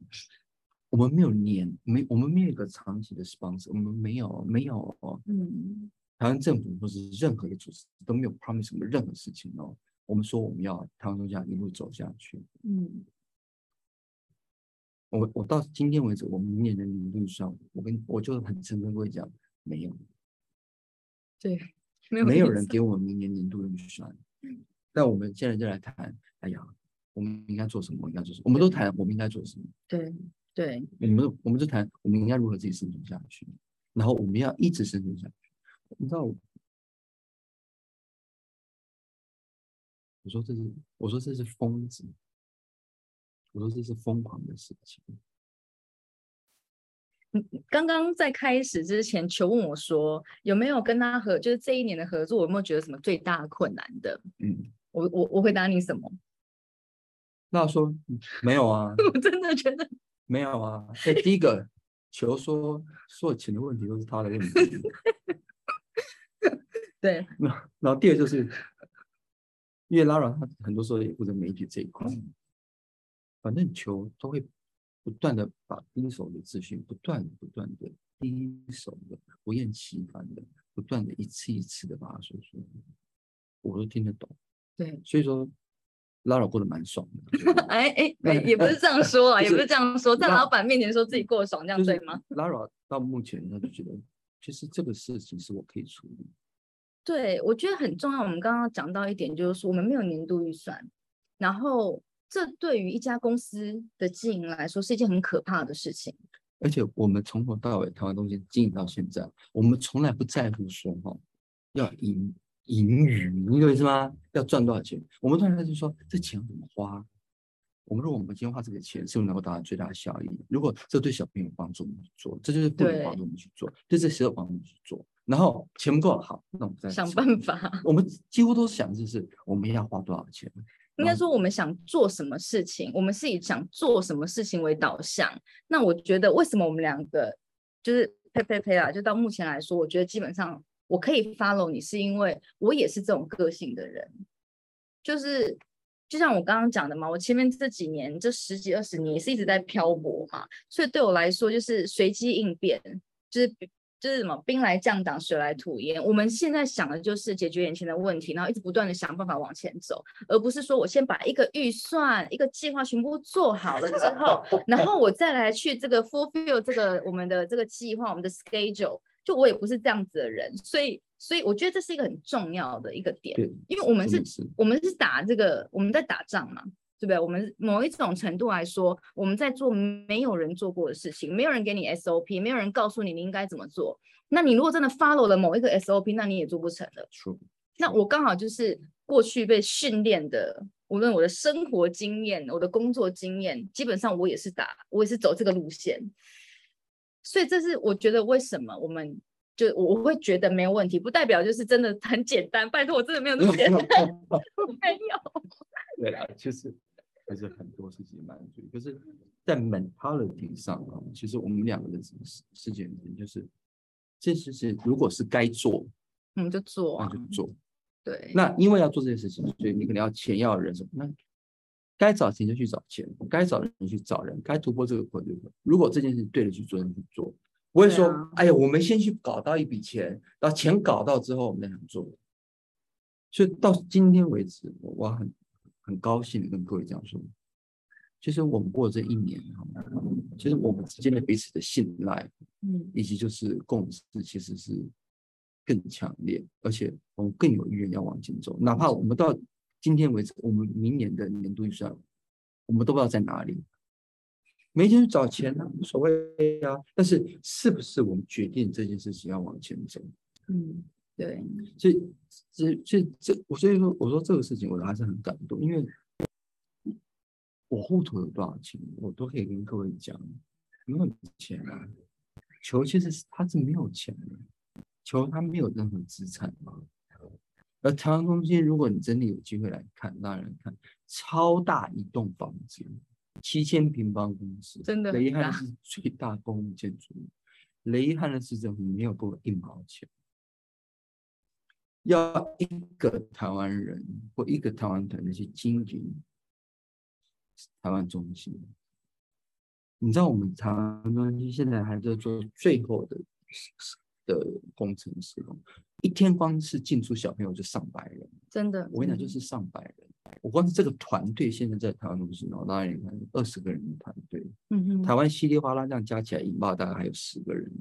我们没有年没，我们没有一个长期的 sponsor，我们没有没有哦，嗯，台湾政府或是任何的组织都没有 promise 什么任何事情哦。我们说我们要台湾中心一路走下去，嗯，我我到今天为止，我们明年的年度上，我跟我就很诚恳会讲，没有，对，没有没有人给我们明年年度的预算，嗯，那我们现在就来谈，哎呀，我们应该做什么？应该做什么？我们都谈，我们应该做什么？对。对，我们我们就谈，我们应该如何自己生存下去，然后我们要一直生存下去。你知道我，我说这是，我说这是疯子，我说这是疯狂的事情。刚刚在开始之前，求问我说有没有跟他合，就是这一年的合作，我有没有觉得什么最大的困难的？嗯，我我我回答你什么？那说没有啊，我真的觉得。没有啊，哎，第一 个球说所有钱的问题都是他的问题，对。那然后第二就是，因为 Lara 他很多时候也负责媒体这一块，反正球都会不断的把第一手的资讯，不断不断的第一手的不厌其烦的，不断的一次一次的把它说出来，我都听得懂。对，所以说。Lara 过得蛮爽的，哎哎哎，也不是这样 说啊，也不是这样说，在老板面前说自己过得爽，这样对吗？Lara 到目前他就觉得，其实这个事情是我可以处理。对，我觉得很重要。我们刚刚讲到一点，就是说我们没有年度预算，然后这对于一家公司的经营来说是一件很可怕的事情。而且我们从头到尾台湾东西经营到现在，我们从来不在乎说哈要赢。盈余，你有意思吗？要赚多少钱？我们突然就说，这钱怎么花？我们说，我们今天花这个钱，是不是能够达到最大的效益？如果这对小朋友有帮助，我们去做；这就是父母帮助，我们去做；对这些有帮助，我们去做。然后钱不够好，那我们再想办法。我们几乎都想就是我们要花多少钱？应该说，我们想做什么事情，我们是以想做什么事情为导向。那我觉得，为什么我们两个就是呸呸呸啊？就到目前来说，我觉得基本上。我可以 follow 你，是因为我也是这种个性的人，就是就像我刚刚讲的嘛，我前面这几年这十几二十年也是一直在漂泊嘛，所以对我来说就是随机应变，就是就是什么兵来将挡，水来土掩。我们现在想的就是解决眼前的问题，然后一直不断的想办法往前走，而不是说我先把一个预算、一个计划全部做好了之后，然后我再来去这个 fulfill 这个我们的这个计划、我们的 schedule。就我也不是这样子的人，所以所以我觉得这是一个很重要的一个点，因为我们是，是我们是打这个我们在打仗嘛，对不对？我们某一种程度来说，我们在做没有人做过的事情，没有人给你 SOP，没有人告诉你你应该怎么做。那你如果真的 follow 了某一个 SOP，那你也做不成的。那我刚好就是过去被训练的，无论我的生活经验、我的工作经验，基本上我也是打，我也是走这个路线。所以这是我觉得为什么我们就我会觉得没有问题，不代表就是真的很简单。拜托，我真的没有那么简单，没有。对啦，其实还是很多事情蛮注意。可是，在 mentality 上啊，其实我们两个的事事情就是，这事情如果是该做，我们就做，那就做。对。那因为要做这件事情，所以你可能要钱，要人什么那。该找钱就去找钱，该找人去找人，该突破这个困就如果这件事对的去做就去做，不会说，啊、哎呀，我们先去搞到一笔钱，把钱搞到之后我们再想做。所以到今天为止，我很很高兴跟各位这样说，其实我们过这一年，其实我们之间的彼此的信赖，嗯，以及就是共识，其实是更强烈，而且我们更有意愿要往前走，哪怕我们到。今天为止，我们明年的年度预算，我们都不知道在哪里。没钱去找钱呢、啊，无所谓啊。但是，是不是我们决定这件事情要往前走？嗯，对。所以，这、这、这，我所以说，我说这个事情，我还是很感动，因为我户头有多少钱，我都可以跟各位讲。没有钱啊，球其实是他是没有钱的，球他没有任何资产嘛。而台湾中心，如果你真的有机会来看，让人看超大一栋房子，七千平方公尺，真的。雷汉是 最大公务建筑，雷汉的市政府没有拨一毛钱，要一个台湾人或一个台湾团队去经营台湾中心。你知道我们台湾中心现在还在做最后的的工程师一天光是进出小朋友就上百人，真的。我跟你讲，就是上百人。我光是这个团队现在在台湾中心哦，大概你看二十个人的团队。嗯哼。台湾稀里哗啦这样加起来，引爆大概还有十个人。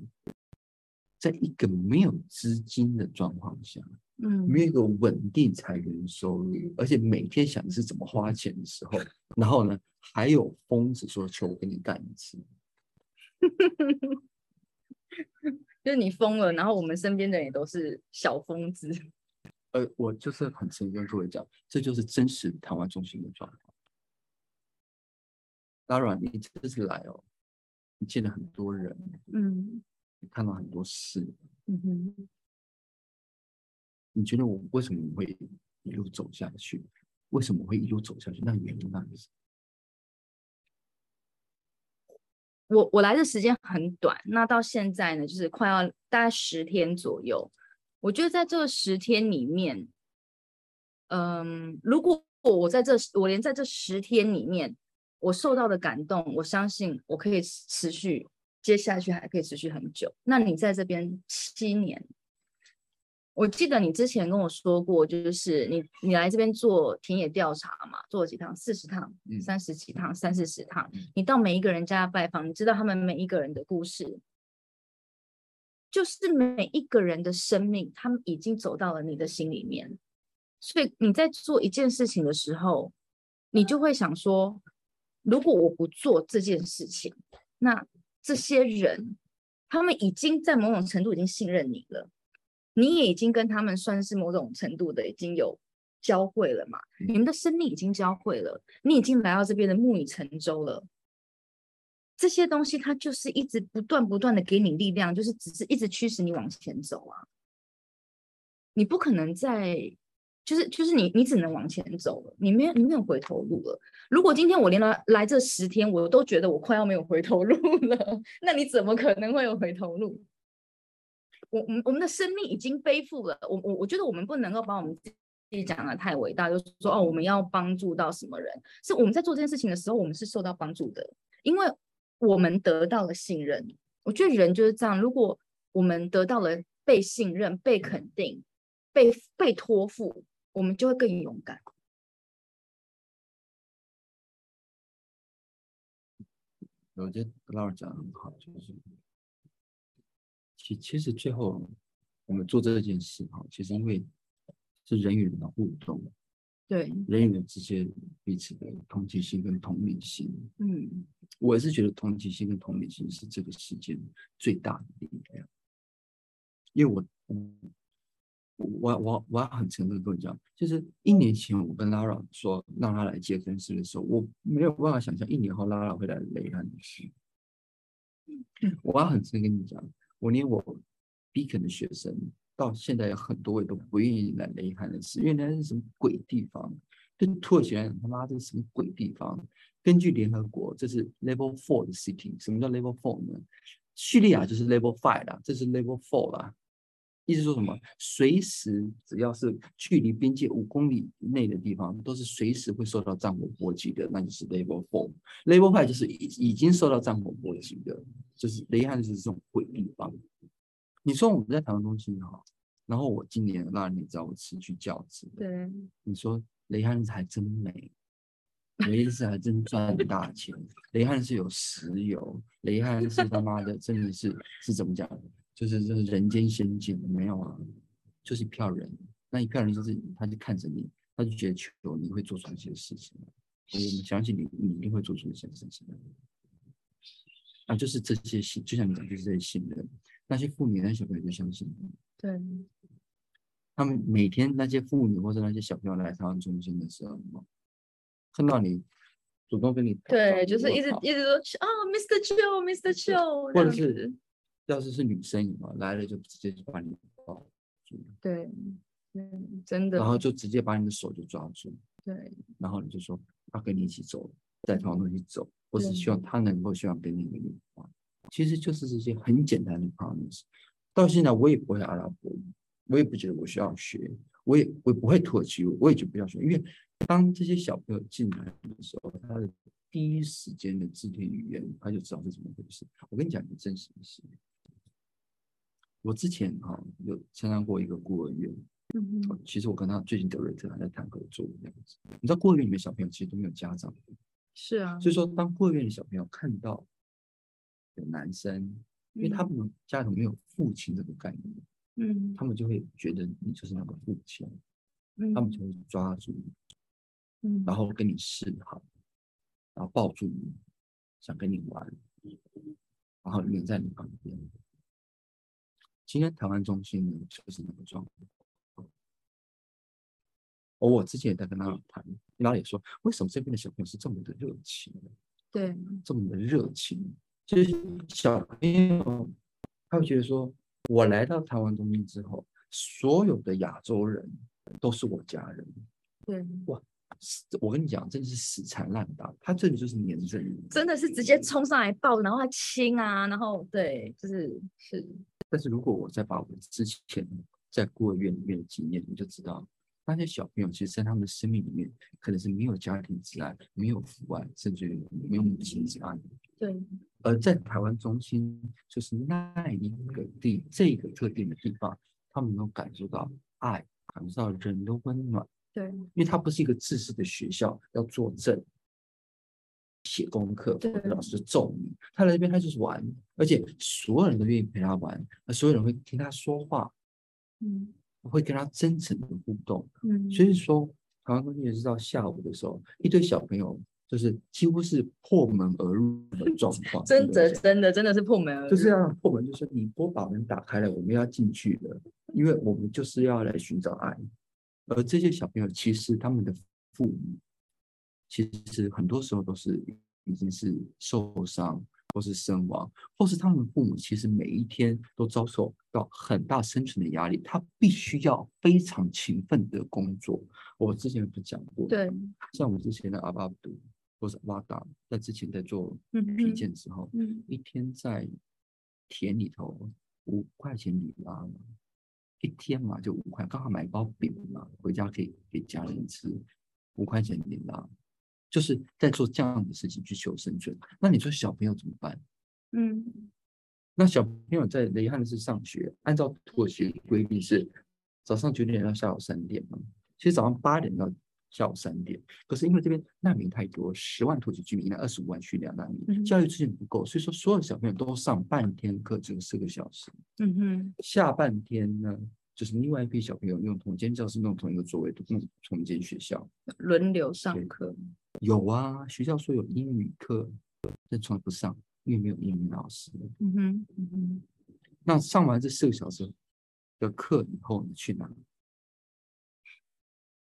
在一个没有资金的状况下，嗯，没有一个稳定财源收入，而且每天想的是怎么花钱的时候，然后呢，还有疯子说求我跟你干一次。就是你疯了，然后我们身边的人也都是小疯子。呃，我就是很诚心跟各位讲，这就是真实台湾中心的状况。Lara，你这次来哦，你见了很多人，嗯，你看到很多事，嗯哼。你觉得我为什么会一路走下去？为什么会一路走下去？那原因到底是？我我来的时间很短，那到现在呢，就是快要大概十天左右。我觉得在这十天里面，嗯，如果我在这，我连在这十天里面，我受到的感动，我相信我可以持续，接下去还可以持续很久。那你在这边七年，我记得你之前跟我说过，就是你你来这边做田野调查嘛，做了几趟，四十趟、三十几趟、三四十趟，你到每一个人家拜访，你知道他们每一个人的故事，就是每一个人的生命，他们已经走到了你的心里面。所以你在做一件事情的时候，你就会想说，如果我不做这件事情，那这些人他们已经在某种程度已经信任你了，你也已经跟他们算是某种程度的已经有交汇了嘛？你们的生命已经交汇了，你已经来到这边的木已成舟了。这些东西它就是一直不断不断的给你力量，就是只是一直驱使你往前走啊。你不可能再。就是就是你你只能往前走了，你没有你没有回头路了。如果今天我连来来这十天，我都觉得我快要没有回头路了，那你怎么可能会有回头路？我我们我们的生命已经背负了，我我我觉得我们不能够把我们自己讲得太伟大，就是说哦，我们要帮助到什么人？是我们在做这件事情的时候，我们是受到帮助的，因为我们得到了信任。我觉得人就是这样，如果我们得到了被信任、被肯定、被被托付。我们就会更勇敢。我觉得老师讲的很好，就是其其实最后我们做这件事哈，其实因为是人与人的互动，对人与人之间彼此的同情心跟同理心。嗯，我也是觉得同情心跟同理心是这个世界最大的力量，因为我嗯。我我我要很诚恳的跟你讲，就是一年前我跟 Lara 说让他来接更事的时候，我没有办法想象一年后 Lara 会来雷汉的事。我要很诚恳跟你讲，我连我 Beacon 的学生到现在有很多位都不愿意来雷汉的是，因为那是什么鬼地方？跟土耳其人他妈这是什么鬼地方？根据联合国，这是 Level Four 的 city。什么叫 Level Four 呢？叙利亚就是 Level Five 啦，这是 Level Four 啦。意思说什么？随时只要是距离边界五公里内的地方，都是随时会受到战火波及的，那就是 Level Four。Level Five 就是已已经受到战火波及的，就是雷汉就是这种鬼地方。你说我们在台湾中心哈，然后我今年那你知道我辞去教职，对，你说雷汉还真美，雷汉还真赚大钱，雷汉是有石油，雷汉是他妈的真的是是怎么讲？就是这是人间仙境没有啊，就是一票人，那一票人就是他就看着你，他就觉得求你会做出一些事情，所以我们相信你，你一定会做出一些事情。啊，就是这些信，就像你讲，就是这些信任，那些妇女、那些小朋友就相信你。对，他们每天那些妇女或者那些小朋友来台湾中心的时候，看到你主动跟你，对，就是一直一直说啊，Mr. Chiu，Mr. Chiu，或者是。要是是女生嘛，来了就直接就把你抱住，对，嗯，真的，然后就直接把你的手就抓住，对，然后你就说要跟你一起走，带他们一起走，我只希望他能够希望跟你一起玩，其实就是这些很简单的 promise。到现在我也不会阿拉伯语，我也不觉得我需要学，我也我也不会土耳其语，我也就不要学，因为当这些小朋友进来的时候，他的第一时间的肢体语言他就知道是怎么回事。我跟你讲一个真实的事。我之前哈、哦、有参加过一个孤儿院，其实我跟他最近德瑞特还在谈合作这样子。你知道孤儿院里面小朋友其实都没有家长，是啊，所以说当孤儿院的小朋友看到有男生，因为他们家里没有父亲这个概念，嗯，他们就会觉得你就是那个父亲，嗯，他们就会抓住你，嗯，然后跟你示好，然后抱住你，想跟你玩，然后黏在你旁边。今天台湾中心呢，就是那个状况。我之前也在跟他谈，他也说，为什么这边的小朋友是这么的热情？对，这么的热情，就是小朋友他会觉得说，我来到台湾中心之后，所有的亚洲人都是我家人。对，哇，我跟你讲，真的是死缠烂打，他这里就是黏着你，真的是直接冲上来抱，然后他亲啊，然后对，就是是。但是如果我再把我之前在孤儿院里面的经验，你就知道，那些小朋友其实，在他们的生命里面，可能是没有家庭之爱，没有父爱，甚至于没有母亲之爱。对。而在台湾中心，就是那一个地，这个特定的地方，他们能感受到爱，感受到人的温暖。对。因为它不是一个自私的学校，要作证、写功课，老师揍你。他来这边，他就是玩，而且所有人都愿意陪他玩，而所有人会听他说话。嗯。我会跟他真诚的互动，嗯，所以说，台湾中心也是到下午的时候，一堆小朋友就是几乎是破门而入的状况，真的真的真的是破门而入，就是要破门，就是你不把门打开了，我们要进去的，因为我们就是要来寻找爱，而这些小朋友其实他们的父母，其实很多时候都是已经是受伤。或是身亡，或是他们父母其实每一天都遭受到很大生存的压力，他必须要非常勤奋的工作。我之前不讲过，对，像我之前的阿巴杜或是瓦达，在之前在做皮件之后，嗯，嗯，一天在田里头五块钱里拉，一天嘛就五块，刚好买一包饼嘛，回家可以给家人吃，五块钱饼啊。就是在做这样的事情去求生存。那你说小朋友怎么办？嗯，那小朋友在雷汉是上学，按照土耳其规定是早上九点到下午三点嘛。其实早上八点到下午三点，可是因为这边难民太多，十万土耳其居民，那二十五万叙利亚难民，教育资源不够，所以说所有小朋友都上半天课，只有四个小时。嗯哼，下半天呢？就是另外一批小朋友用同间教室，用同一个座位，都用同一间学校轮流上课。有啊，学校说有英语课，但从来不上，因为没有英语老师。嗯哼，嗯哼。那上完这四个小时的课以后，你去哪？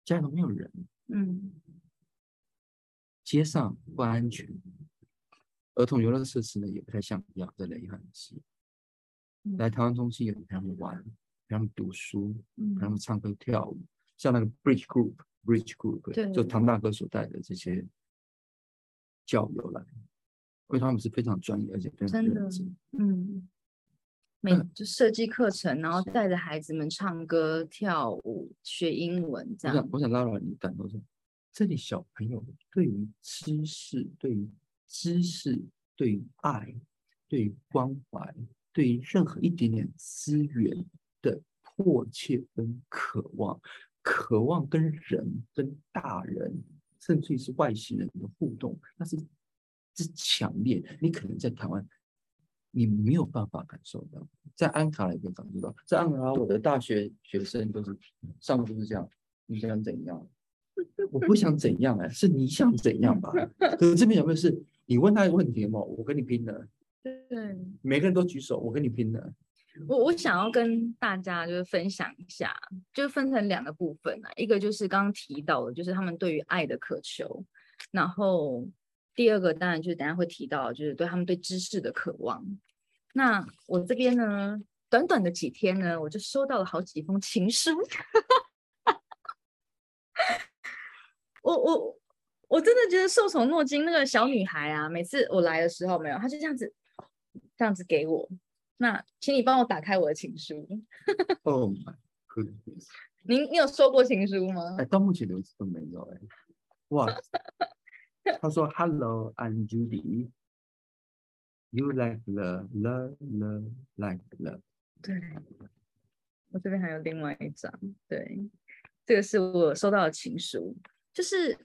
家里都没有人。嗯。街上不安全，儿童游乐设施呢也不太像样，在雷汉市。来台湾中心也陪他们玩。陪他们读书，陪他们唱歌跳舞，嗯、像那个 Bridge Group，Bridge Group，对就唐大哥所带的这些教友来，因为他们是非常专业而且非常认真，嗯，每就设计课程，然后带着孩子们唱歌跳舞学英文，这样。我想，我想拉拉你感受说，这里小朋友对于知识、对于知识、对于爱、对于关怀、对于任何一点点资源。的迫切跟渴望，渴望跟人、跟大人，甚至于是外星人的互动，那是是强烈。你可能在台湾，你没有办法感受到，在安卡拉也可以感受到。在安卡拉，我的大学学生都是上课都是这样，你想怎样？我不想怎样哎，是你想怎样吧？可是这边有没有是，你问他一个问题嘛，我跟你拼了。对，每个人都举手，我跟你拼了。我我想要跟大家就是分享一下，就分成两个部分啊，一个就是刚刚提到的，就是他们对于爱的渴求，然后第二个当然就是等下会提到，就是对他们对知识的渴望。那我这边呢，短短的几天呢，我就收到了好几封情书。我我我真的觉得受宠若惊，那个小女孩啊，每次我来的时候没有，她就这样子这样子给我。那，请你帮我打开我的情书。哦，my goodness！您，你有收过情书吗？哎，到目前为止都没有哎。哇，他说：“Hello，I'm Judy. You like love, love, love, like love。”对，我这边还有另外一张。对，这个是我收到的情书。就是，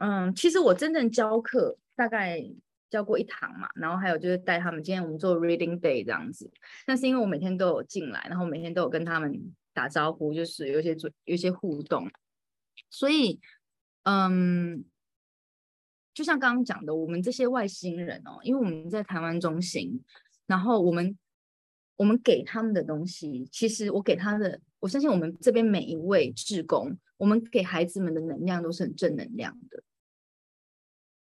嗯，其实我真正教课大概。教过一堂嘛，然后还有就是带他们。今天我们做 reading day 这样子，但是因为我每天都有进来，然后每天都有跟他们打招呼，就是有些做有些互动，所以嗯，就像刚刚讲的，我们这些外星人哦，因为我们在台湾中心，然后我们我们给他们的东西，其实我给他的，我相信我们这边每一位志工，我们给孩子们的能量都是很正能量的，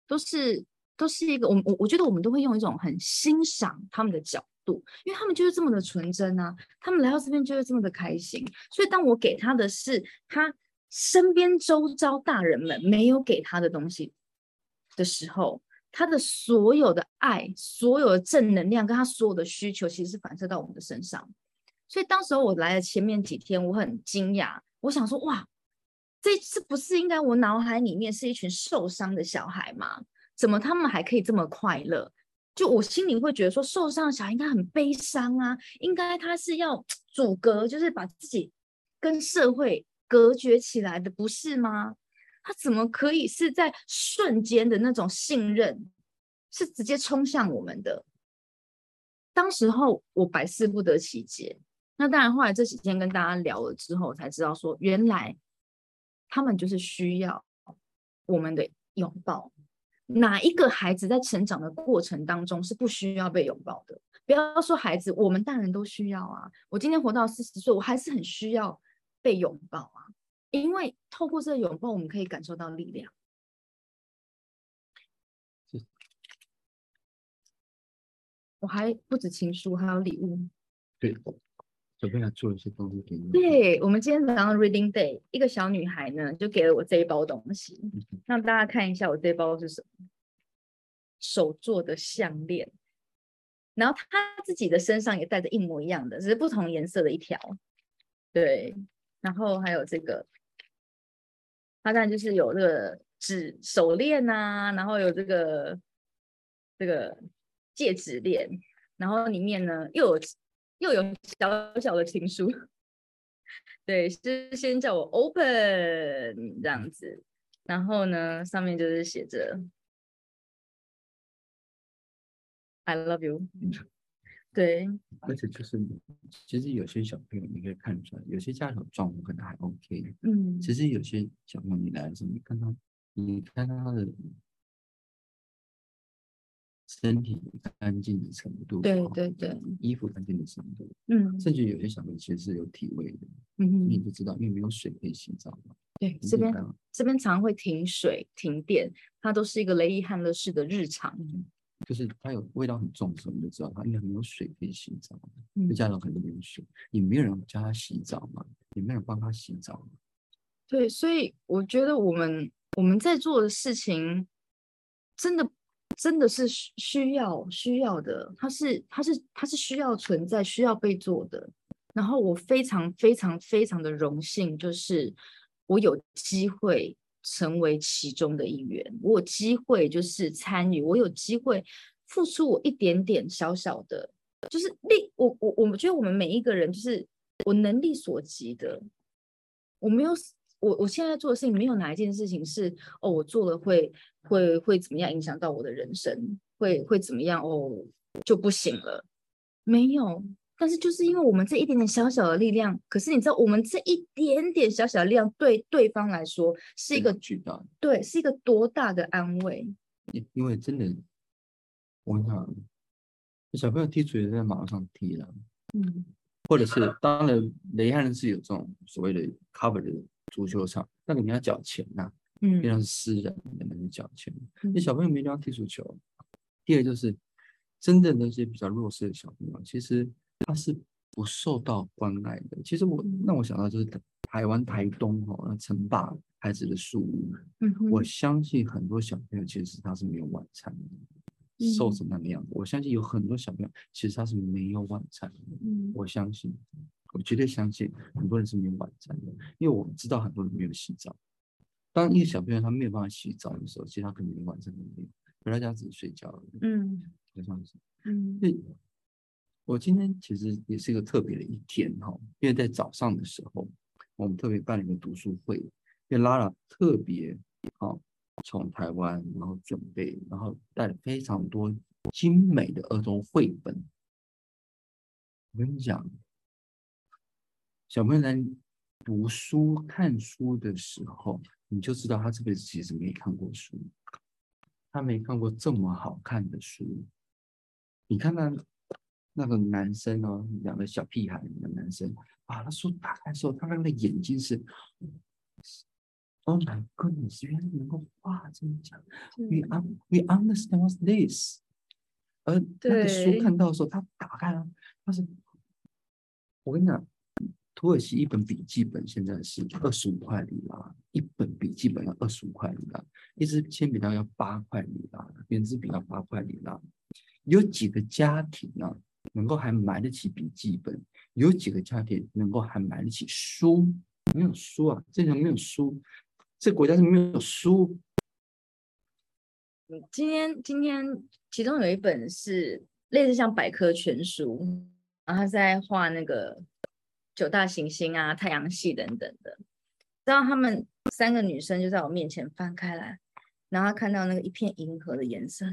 都是。都是一个我我我觉得我们都会用一种很欣赏他们的角度，因为他们就是这么的纯真啊，他们来到这边就是这么的开心。所以当我给他的是他身边周遭大人们没有给他的东西的时候，他的所有的爱、所有的正能量跟他所有的需求，其实是反射到我们的身上。所以当时候我来了前面几天，我很惊讶，我想说哇，这这不是应该我脑海里面是一群受伤的小孩吗？怎么他们还可以这么快乐？就我心里会觉得说，受伤的小孩应该很悲伤啊，应该他是要阻隔，就是把自己跟社会隔绝起来的，不是吗？他怎么可以是在瞬间的那种信任，是直接冲向我们的？当时候我百思不得其解。那当然，后来这几天跟大家聊了之后，才知道说，原来他们就是需要我们的拥抱。哪一个孩子在成长的过程当中是不需要被拥抱的？不要说孩子，我们大人都需要啊。我今天活到四十岁，我还是很需要被拥抱啊。因为透过这个拥抱，我们可以感受到力量。我还不止情书，还有礼物。对，准备要做一些东西给你。对，我们今天早上 Reading Day，一个小女孩呢就给了我这一包东西，让大家看一下我这包是什么。手做的项链，然后她自己的身上也带着一模一样的，只是不同颜色的一条。对，然后还有这个。它当然就是有这个指手链啊，然后有这个这个戒指链，然后里面呢又有又有小小的情书，对，是先叫我 open 这样子，然后呢上面就是写着 I love you。对，而且就是，其实有些小朋友你可以看出来，有些家长状况可能还 OK。嗯，其实有些小朋友你来的时候，你看他，你看他的身体干净的程度，对对对，衣服干净的程度，嗯，甚至有些小朋友其实是有体味的，嗯，你就知道，因为没有水可以洗澡嘛。对，这边这边常会停水、停电，它都是一个雷伊汉勒式的日常。就是它有味道很重的时候，你就知道它应该没有水可以洗澡。就，家长可能没有水，也没有人教他洗澡嘛，也没有人帮他洗澡。对，所以我觉得我们我们在做的事情，真的真的是需要需要的，它是它是它是需要存在、需要被做的。然后我非常非常非常的荣幸，就是我有机会。成为其中的一员，我有机会就是参与，我有机会付出我一点点小小的，就是力。我我我们觉得我们每一个人就是我能力所及的，我没有我我现在做的事情没有哪一件事情是哦，我做了会会会怎么样影响到我的人生，会会怎么样哦就不行了，没有。但是就是因为我们这一点点小小的力量，可是你知道，我们这一点点小小的力量对对方来说是一个巨大的，对，是一个多大的安慰。因为真的，我跟你讲，小朋友踢足球在马路上踢了，嗯，或者是当然雷汉是有这种所谓的 cover 的足球场，那个你要缴钱呐、啊，嗯，非常是私人的，那你缴钱。那、嗯、小朋友没地方踢足球。第二就是，真的那些比较弱势的小朋友，其实。他是不受到关爱的。其实我让我想到就是台湾台东哦，那城霸孩子的宿屋。嗯，我相信很多小朋友其实他是没有晚餐的，瘦成那个样子。我相信有很多小朋友其实他是没有晚餐的。嗯，我相信，我绝对相信很多人是没有晚餐的，因为我知道很多人没有洗澡。当一个小朋友他没有办法洗澡的时候，其实他可能连晚餐都没有，回到家只是睡觉而已。嗯，就这样子。嗯，我今天其实也是一个特别的一天哈，因为在早上的时候，我们特别办了一个读书会，因为拉拉特别好从台湾然后准备，然后带了非常多精美的儿童绘本。我跟你讲，小朋友在读书看书的时候，你就知道他这辈子其实没看过书，他没看过这么好看的书。你看他。那个男生哦，两个小屁孩的男生，把他书打开的时候，他那个眼睛是，Oh my goodness，原来能够画这么讲，We un we understand what's this。而那个书看到的时候，他打开了，他是，我跟你讲，土耳其一本笔记本现在是二十五块里拉，一本笔记本要二十五块里拉，一支铅笔刀要八块里拉，原子笔要八块里拉，有几个家庭啊？能够还买得起笔记本，有几个家庭能够还买得起书？没有书啊，这里没有书，这国家是没有书。今天今天其中有一本是类似像百科全书，然后他在画那个九大行星啊、太阳系等等的。然后他们三个女生就在我面前翻开来，然后看到那个一片银河的颜色，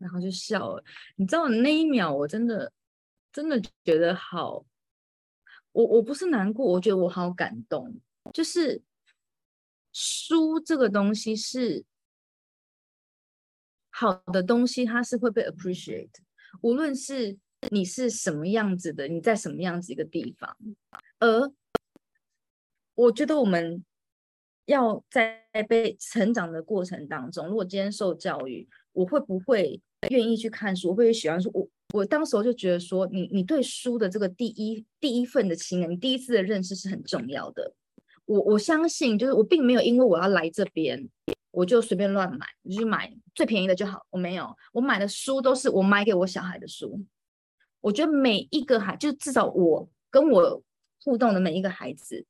然后就笑了。你知道那一秒我真的真的觉得好，我我不是难过，我觉得我好感动，就是书这个东西是。好的东西，它是会被 appreciate，无论是你是什么样子的，你在什么样子一个地方。而我觉得我们要在被成长的过程当中，如果今天受教育，我会不会愿意去看书？我会喜欢书？我我当时我就觉得说，你你对书的这个第一第一份的情感，你第一次的认识是很重要的。我我相信，就是我并没有因为我要来这边。我就随便乱买，你就买最便宜的就好。我没有，我买的书都是我买给我小孩的书。我觉得每一个孩，就至少我跟我互动的每一个孩子，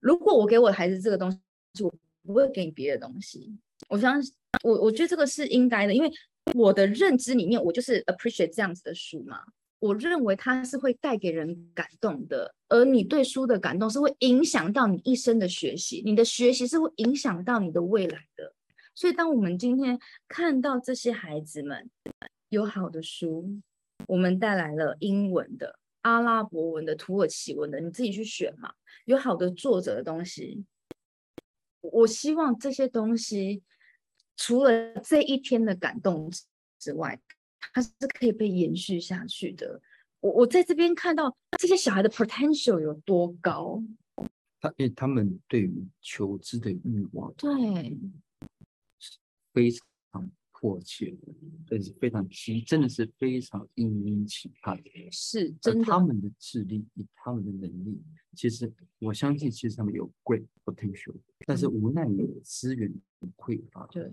如果我给我的孩子这个东西，我不会给你别的东西。我相信，我我觉得这个是应该的，因为我的认知里面，我就是 appreciate 这样子的书嘛。我认为它是会带给人感动的，而你对书的感动是会影响到你一生的学习，你的学习是会影响到你的未来的。所以，当我们今天看到这些孩子们有好的书，我们带来了英文的、阿拉伯文的、土耳其文的，你自己去选嘛。有好的作者的东西，我希望这些东西除了这一天的感动之外，它是可以被延续下去的。我我在这边看到这些小孩的 potential 有多高，他因为他们对于求知的欲望，对，非常迫切，但是非常期，真的是非常殷殷期盼的。是，真的。他们的智力以他们的能力，其实我相信，其实他们有 great potential，但是无奈于资源匮乏，对，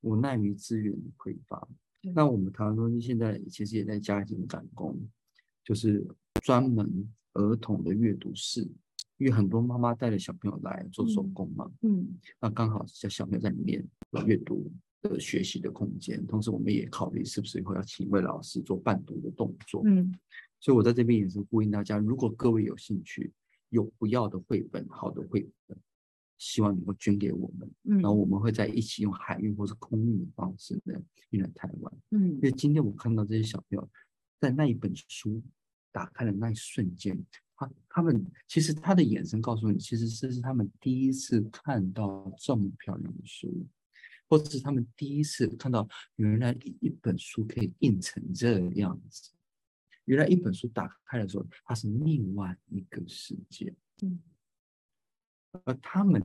无奈于资源匮乏。那我们台湾中心现在其实也在加紧赶工，就是专门儿童的阅读室，因为很多妈妈带着小朋友来做手工嘛，嗯，嗯，那刚好小小朋友在里面有阅读的学习的空间，同时我们也考虑是不是以后要请一位老师做伴读的动作，嗯，所以我在这边也是呼应大家，如果各位有兴趣，有不要的绘本，好的绘本。希望能够捐给我们，嗯，然后我们会在一起用海运或是空运的方式呢运来台湾，嗯，因为今天我看到这些小朋友在那一本书打开的那一瞬间，他他们其实他的眼神告诉你，其实这是他们第一次看到这么漂亮的书，或者是他们第一次看到原来一本书可以印成这样子，原来一本书打开的时候，它是另外一个世界，嗯。而他们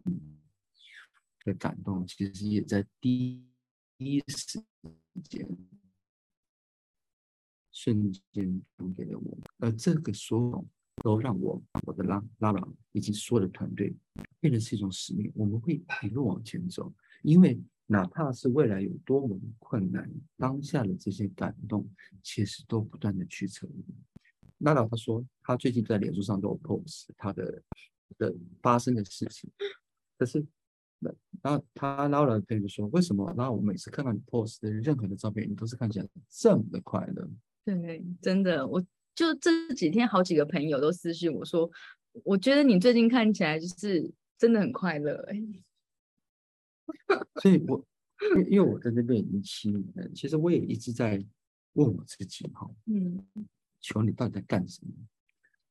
的感动，其实也在第一时间瞬间传给了我们。而这个所有都让我、我的拉拉朗以及所有的团队变得是一种使命。我们会一路往前走，因为哪怕是未来有多么困难，当下的这些感动，其实都不断的去成。拉朗他说，他最近在脸书上都有 post 他的。的发生的事情，可是，那然后他捞了朋友说，为什么？然后我每次看到你 post 的任何的照片，你都是看起来这么的快乐。对，真的，我就这几天好几个朋友都私信我说，我觉得你最近看起来就是真的很快乐。哎，所以我因因为我在那边已经七年了，其实我也一直在问我自己哈，嗯，求你到底在干什么？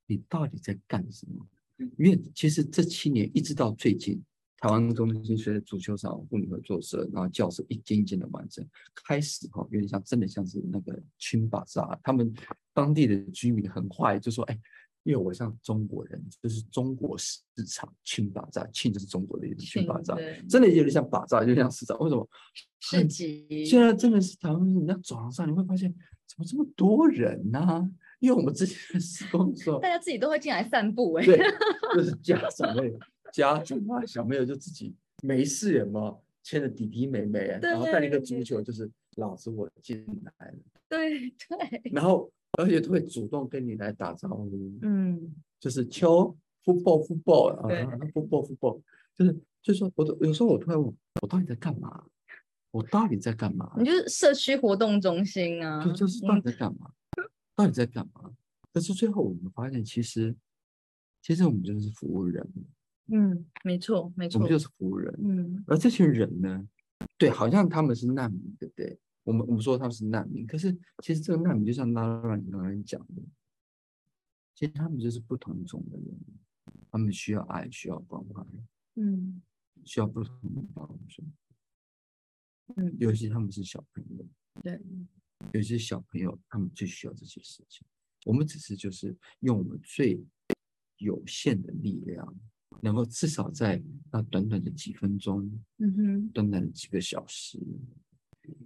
你到底在干什么？因为其实这七年一直到最近，台湾中心随着足球场妇女合作社，然后教室一间一间的完成，开始哈，有点像真的像是那个清巴扎，他们当地的居民很坏，就说哎，因为我像中国人，就是中国市场亲巴扎，亲就是中国的意思，亲巴扎，真的有点像巴扎，就像市场，为什么？市集。现在真的是台湾，你在走廊上你会发现，怎么这么多人呢、啊？因为我们之前施工的时候，大家自己都会进来散步哎，对，就是家 长们、家长啊，小朋友就自己没事人嘛，牵着弟弟妹妹，然后带一个足球，就是老子我进来了，对对，然后而且都会主动跟你来打招呼，嗯，就是邱。football football 啊，football football，就是就是说，我有时候我突然问，我到底在干嘛？我到底在干嘛？你就是社区活动中心啊，对，就是到底在干嘛？嗯、到底在干嘛？可是最后我们发现，其实其实我们就是服务人。嗯，没错，没错，我们就是服务人。嗯，而这群人呢，对，好像他们是难民，对不对？我们我们说他们是难民，可是其实这个难民就像拉拉你刚才讲的，其实他们就是不同种的人，他们需要爱，需要关怀，嗯，需要不同的帮助。嗯，尤其他们是小朋友，对，有些小朋友他们最需要这些事情，我们只是就是用我们最有限的力量。能够至少在那短短的几分钟，嗯哼，短短的几个小时，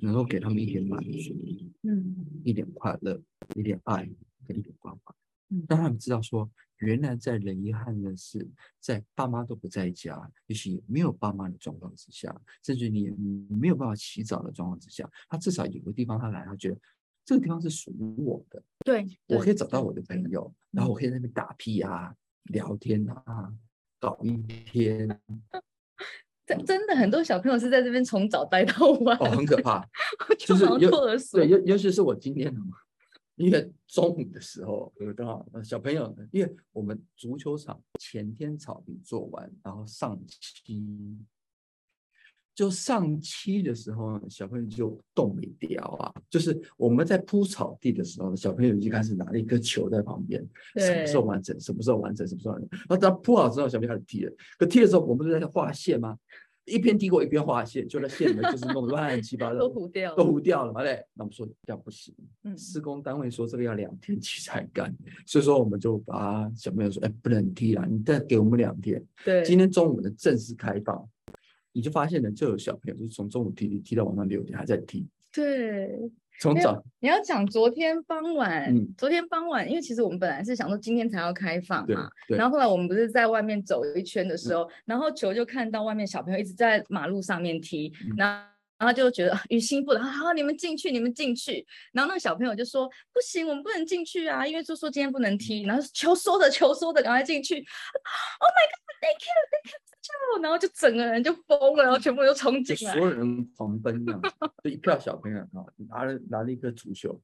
能够给他们一点满足，嗯，一点快乐，一点爱，跟一点关怀，嗯，让他们知道说，原来在人遗憾的是，在爸妈都不在家，也许没有爸妈的状况之下，甚至你也没有办法洗澡的状况之下，他至少有个地方他来，他觉得这个地方是属于我的，对，我可以找到我的朋友，然后我可以在那边打屁啊，聊天啊。搞一天，真真的很多小朋友是在这边从早待到晚，哦，很可怕，就是尤对，尤尤其是我今天，因为中午的时候，有多少小朋友呢？因为我们足球场前天草坪做完，然后上漆。就上漆的时候，小朋友就动没掉啊。就是我们在铺草地的时候，小朋友就开始拿了一颗球在旁边，什么时候完成？什么时候完成？什么时候完成？然后等铺好之后，小朋友开始踢了。可踢的时候，我们不是在画线吗？一边踢过一边画线，就那线里面就是弄得乱七八糟，都糊掉，都糊掉了嘛。对，那我们说这样不行。嗯，施工单位说这个要两天起才干，所以说我们就把小朋友说：“哎，不能踢了，你再给我们两天。”对，今天中午的正式开放。你就发现呢，就有小朋友就是从中午踢踢踢到晚上六点还在踢。对，从早你要讲昨天傍晚，嗯，昨天傍晚，因为其实我们本来是想说今天才要开放嘛，然后后来我们不是在外面走一圈的时候，嗯，然后球就看到外面小朋友一直在马路上面踢，嗯，然后然后就觉得于心不忍，好，你们进去，你们进去。然后那个小朋友就说不行，我们不能进去啊，因为就说今天不能踢。然后球缩着，球缩着，赶快进去。Oh my God，thank you，thank 然后就整个人就疯了，然后全部都冲进来，所有人狂奔这样，就一票小朋友啊，拿了拿了一颗足球，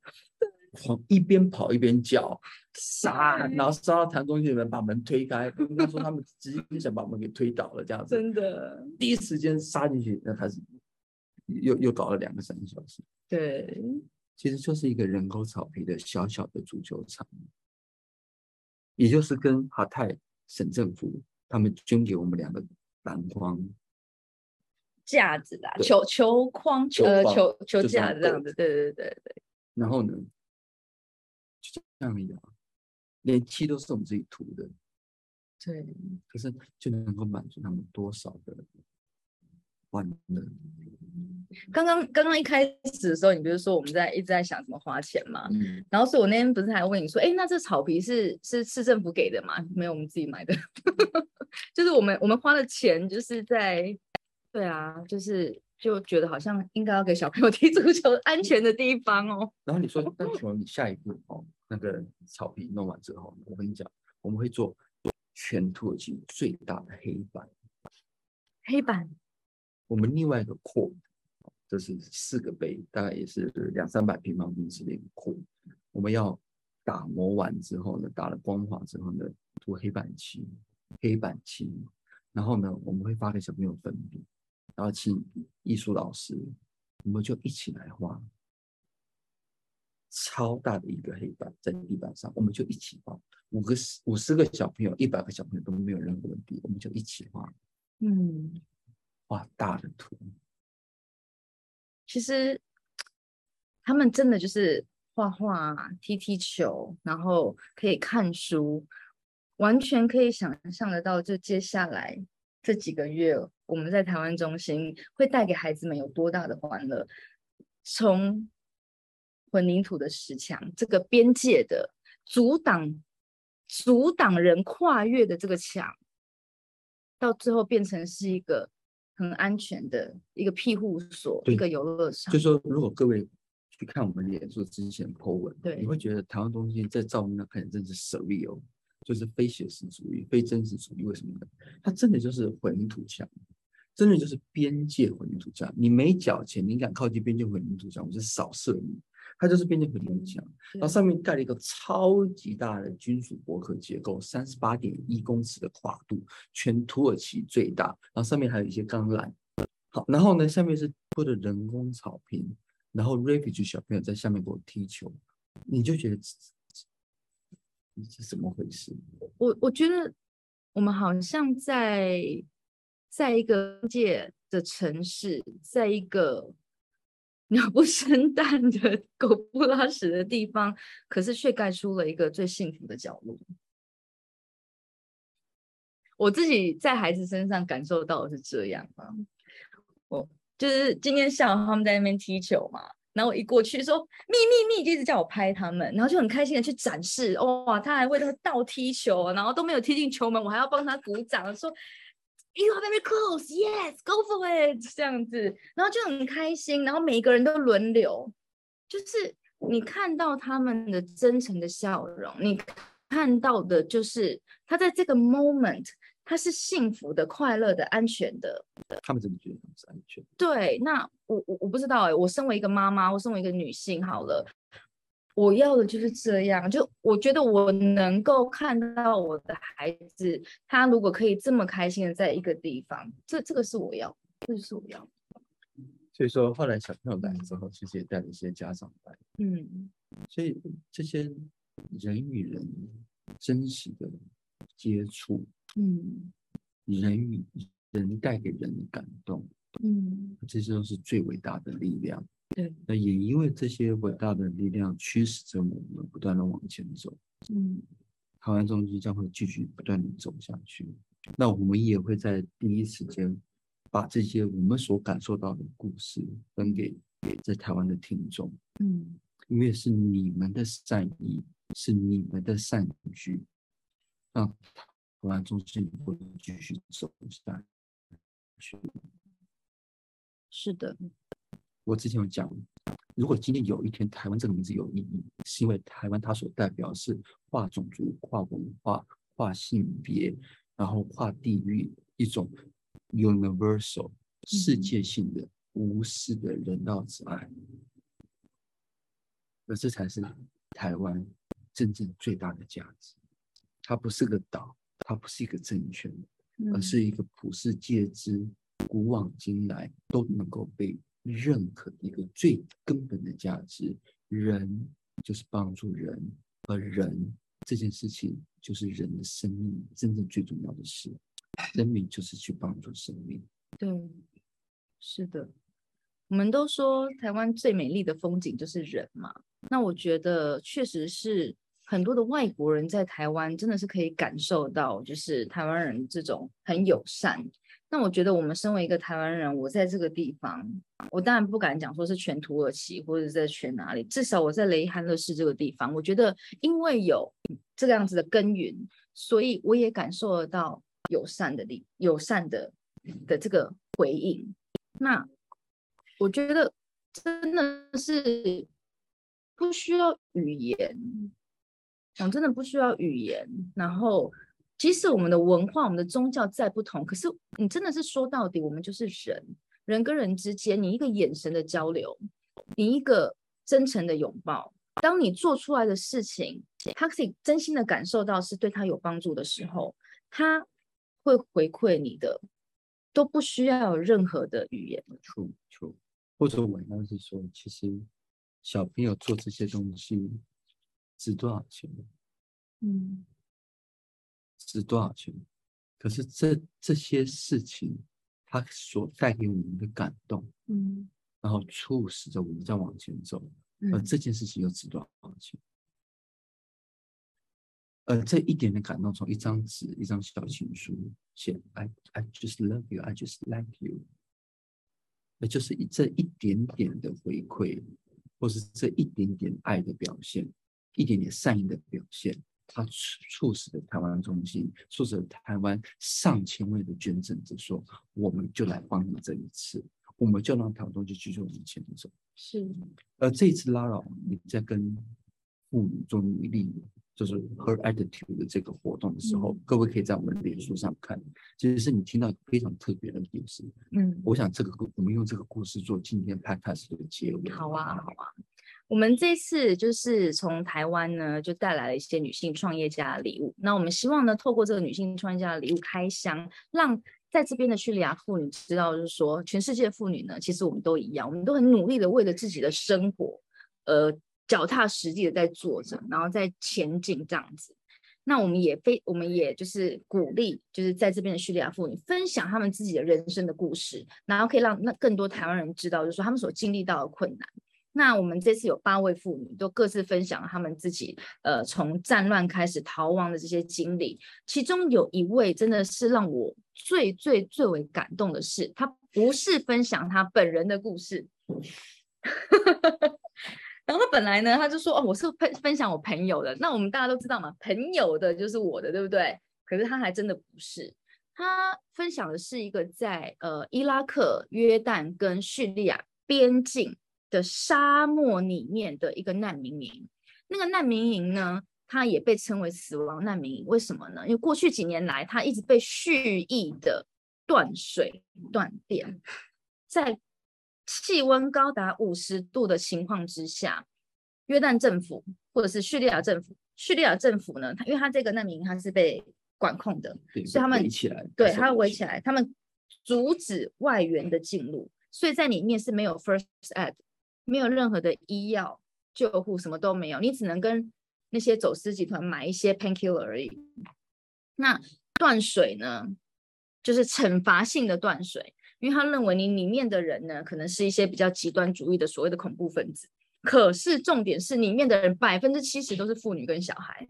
狂一边跑一边叫，杀，然后杀到弹中心里面把门推开，他说他们直接就想把门给推倒了这样子，真的，第一时间杀进去，那开始又又搞了两个三个小时，对，其实就是一个人工草皮的小小的足球场，也就是跟哈泰省政府。他们捐给我们两个篮筐架子啦，球球框，呃，球球架子这样子，对对对对。然后呢，就这样一样，连漆都是我们自己涂的，对。可是就能够满足他们多少的欢乐？刚刚刚刚一开始的时候，你不是说我们在一直在想怎么花钱嘛？嗯。然后所以我那天不是还问你说，哎，那这草皮是是市政府给的吗？没有，我们自己买的。就是我们我们花的钱就是在，对啊，就是就觉得好像应该要给小朋友 踢足球安全的地方哦。然后你说，那请问你下一步哦，那个草皮弄完之后，我跟你讲，我们会做全土耳其最大的黑板。黑板。我们另外一个扩，这是四个杯，大概也是两三百平方英尺的一个扩，我们要打磨完之后呢，打了光滑之后呢，涂黑板漆。黑板漆，然后呢，我们会发给小朋友粉笔，然后请艺术老师，我们就一起来画超大的一个黑板在地板上，我们就一起画，五个五十个小朋友，一百个小朋友都没有任何问题，我们就一起画，嗯，画大的图。其实他们真的就是画画、踢踢球，然后可以看书。完全可以想象得到，就接下来这几个月，我们在台湾中心会带给孩子们有多大的欢乐。从混凝土的石墙，这个边界的阻挡、阻挡人跨越的这个墙，到最后变成是一个很安全的一个庇护所，一个游乐场。就说，如果各位去看我们脸书之前 po 文，对，你会觉得台湾中心在照明上看起来真是 surreal 哦。就是非写实主义、非真实主义。为什么呢？它真的就是混凝土墙，真的就是边界混凝土墙。你没缴钱，你敢靠近边界混凝土墙，我就扫射你。它就是边界混凝土墙，然后上面盖了一个超级大的金属驳壳结构，三十八点一公尺的跨度，全土耳其最大。然后上面还有一些钢缆。好，然后呢，下面是铺的人工草坪，然后 refugee 小朋友在下面给我踢球，你就觉得这是怎么回事？我我觉得我们好像在在一个界的城市，在一个。鸟不生蛋的狗不拉屎的地方，可是却盖出了一个最幸福的角落。我自己在孩子身上感受到的是这样啊，我就是今天下午他们在那边踢球嘛，然后我一过去说咪咪咪，就一直叫我拍他们，然后就很开心的去展示，哇，他还为他倒踢球，然后都没有踢进球门，我还要帮他鼓掌说。You are very close. Yes, go for it. 这样子，然后就很开心，然后每一个人都轮流，就是你看到他们的真诚的笑容，你看到的就是他在这个 moment，他是幸福的、快乐的、安全的。他们怎么觉得他们是安全？对，那我我我不知道哎，我身为一个妈妈，我身为一个女性，好了。我要的就是这样，就我觉得我能够看到我的孩子，他如果可以这么开心的在一个地方，这这个是我要，这个是我要。所以说，后来小朋友来之后，其实也带了一些家长来，嗯，所以这些人与人真实的接触，嗯，人与人带给人的感动，嗯，这些都是最伟大的力量。对，那也因为这些伟大的力量驱使着我们不断的往前走。嗯，台湾中心将会继续不断的走下去。那我们也会在第一时间把这些我们所感受到的故事分给给在台湾的听众。嗯，因为是你们的善意，是你们的善举，让台湾中心会继续走下去。是的。我之前有讲，如果今天有一天台湾这个名字有意义，是因为台湾它所代表是跨种族、跨文化、跨性别，然后跨地域一种 universal 世界性的无私的人道之爱，而这才是台湾真正最大的价值。它不是个岛，它不是一个政权，而是一个普世皆知、古往今来都能够被。认可一个最根本的价值，人就是帮助人，而人这件事情就是人的生命真正最重要的事。生命就是去帮助生命。对，是的。我们都说台湾最美丽的风景就是人嘛，那我觉得确实是很多的外国人在台湾真的是可以感受到，就是台湾人这种很友善。那我觉得我们身为一个台湾人，我在这个地方。我当然不敢讲说是全土耳其或者在全哪里，至少我在雷罕勒市这个地方，我觉得因为有这个样子的耕耘，所以我也感受得到友善的力、友善的的这个回应。那我觉得真的是不需要语言，我真的不需要语言。然后，即使我们的文化、我们的宗教再不同，可是你真的是说到底，我们就是人。人跟人之间，你一个眼神的交流，你一个真诚的拥抱，当你做出来的事情，他可以真心的感受到是对他有帮助的时候，他会回馈你的，都不需要有任何的语言。True，True，或者我刚刚是说，其实小朋友做这些东西值多少钱？嗯，值多少钱？可是这这些事情。它所带给我们的感动，嗯，然后促使着我们在往前走，嗯，而这件事情又值多少钱？而这一点的感动，从一张纸、一张小情书写，I I just love you, I just like you，那就是一这一点点的回馈，或是这一点点爱的表现，一点点善意的表现。它促促使了台湾中心，促使了台湾上千位的捐赠者说：“我们就来帮你这一次，我们就让台湾中心继续往前走。”是。而这一次拉老，你在跟妇女做努力，就是 Her Attitude 的这个活动的时候，嗯、各位可以在我们脸书上看，其实是你听到非常特别的故事。嗯，我想这个故，我们用这个故事做今天 Podcast 的结尾。好啊，好啊。我们这次就是从台湾呢，就带来了一些女性创业家的礼物。那我们希望呢，透过这个女性创业家的礼物开箱，让在这边的叙利亚妇女知道，就是说，全世界妇女呢，其实我们都一样，我们都很努力的为了自己的生活，呃。脚踏实地的在做着，然后在前进这样子。那我们也非，我们也就是鼓励，就是在这边的叙利亚妇女分享他们自己的人生的故事，然后可以让那更多台湾人知道，就是说他们所经历到的困难。那我们这次有八位妇女都各自分享了他们自己，呃，从战乱开始逃亡的这些经历。其中有一位真的是让我最最最为感动的是，她不是分享她本人的故事。然后他本来呢，他就说哦，我是分分享我朋友的。那我们大家都知道嘛，朋友的就是我的，对不对？可是他还真的不是，他分享的是一个在呃伊拉克、约旦跟叙利亚边境的沙漠里面的一个难民营。那个难民营呢，它也被称为死亡难民营。为什么呢？因为过去几年来，它一直被蓄意的断水断电，在。气温高达五十度的情况之下，约旦政府或者是叙利亚政府，叙利亚政府呢，它因为它这个难民营它是被管控的，所以他们围起来，对，它围起来，他们阻止外援的进入，所以在里面是没有 first aid，没有任何的医药救护，什么都没有，你只能跟那些走私集团买一些 painkiller 而已。那断水呢，就是惩罚性的断水。因为他认为你里面的人呢，可能是一些比较极端主义的所谓的恐怖分子。可是重点是，里面的人百分之七十都是妇女跟小孩。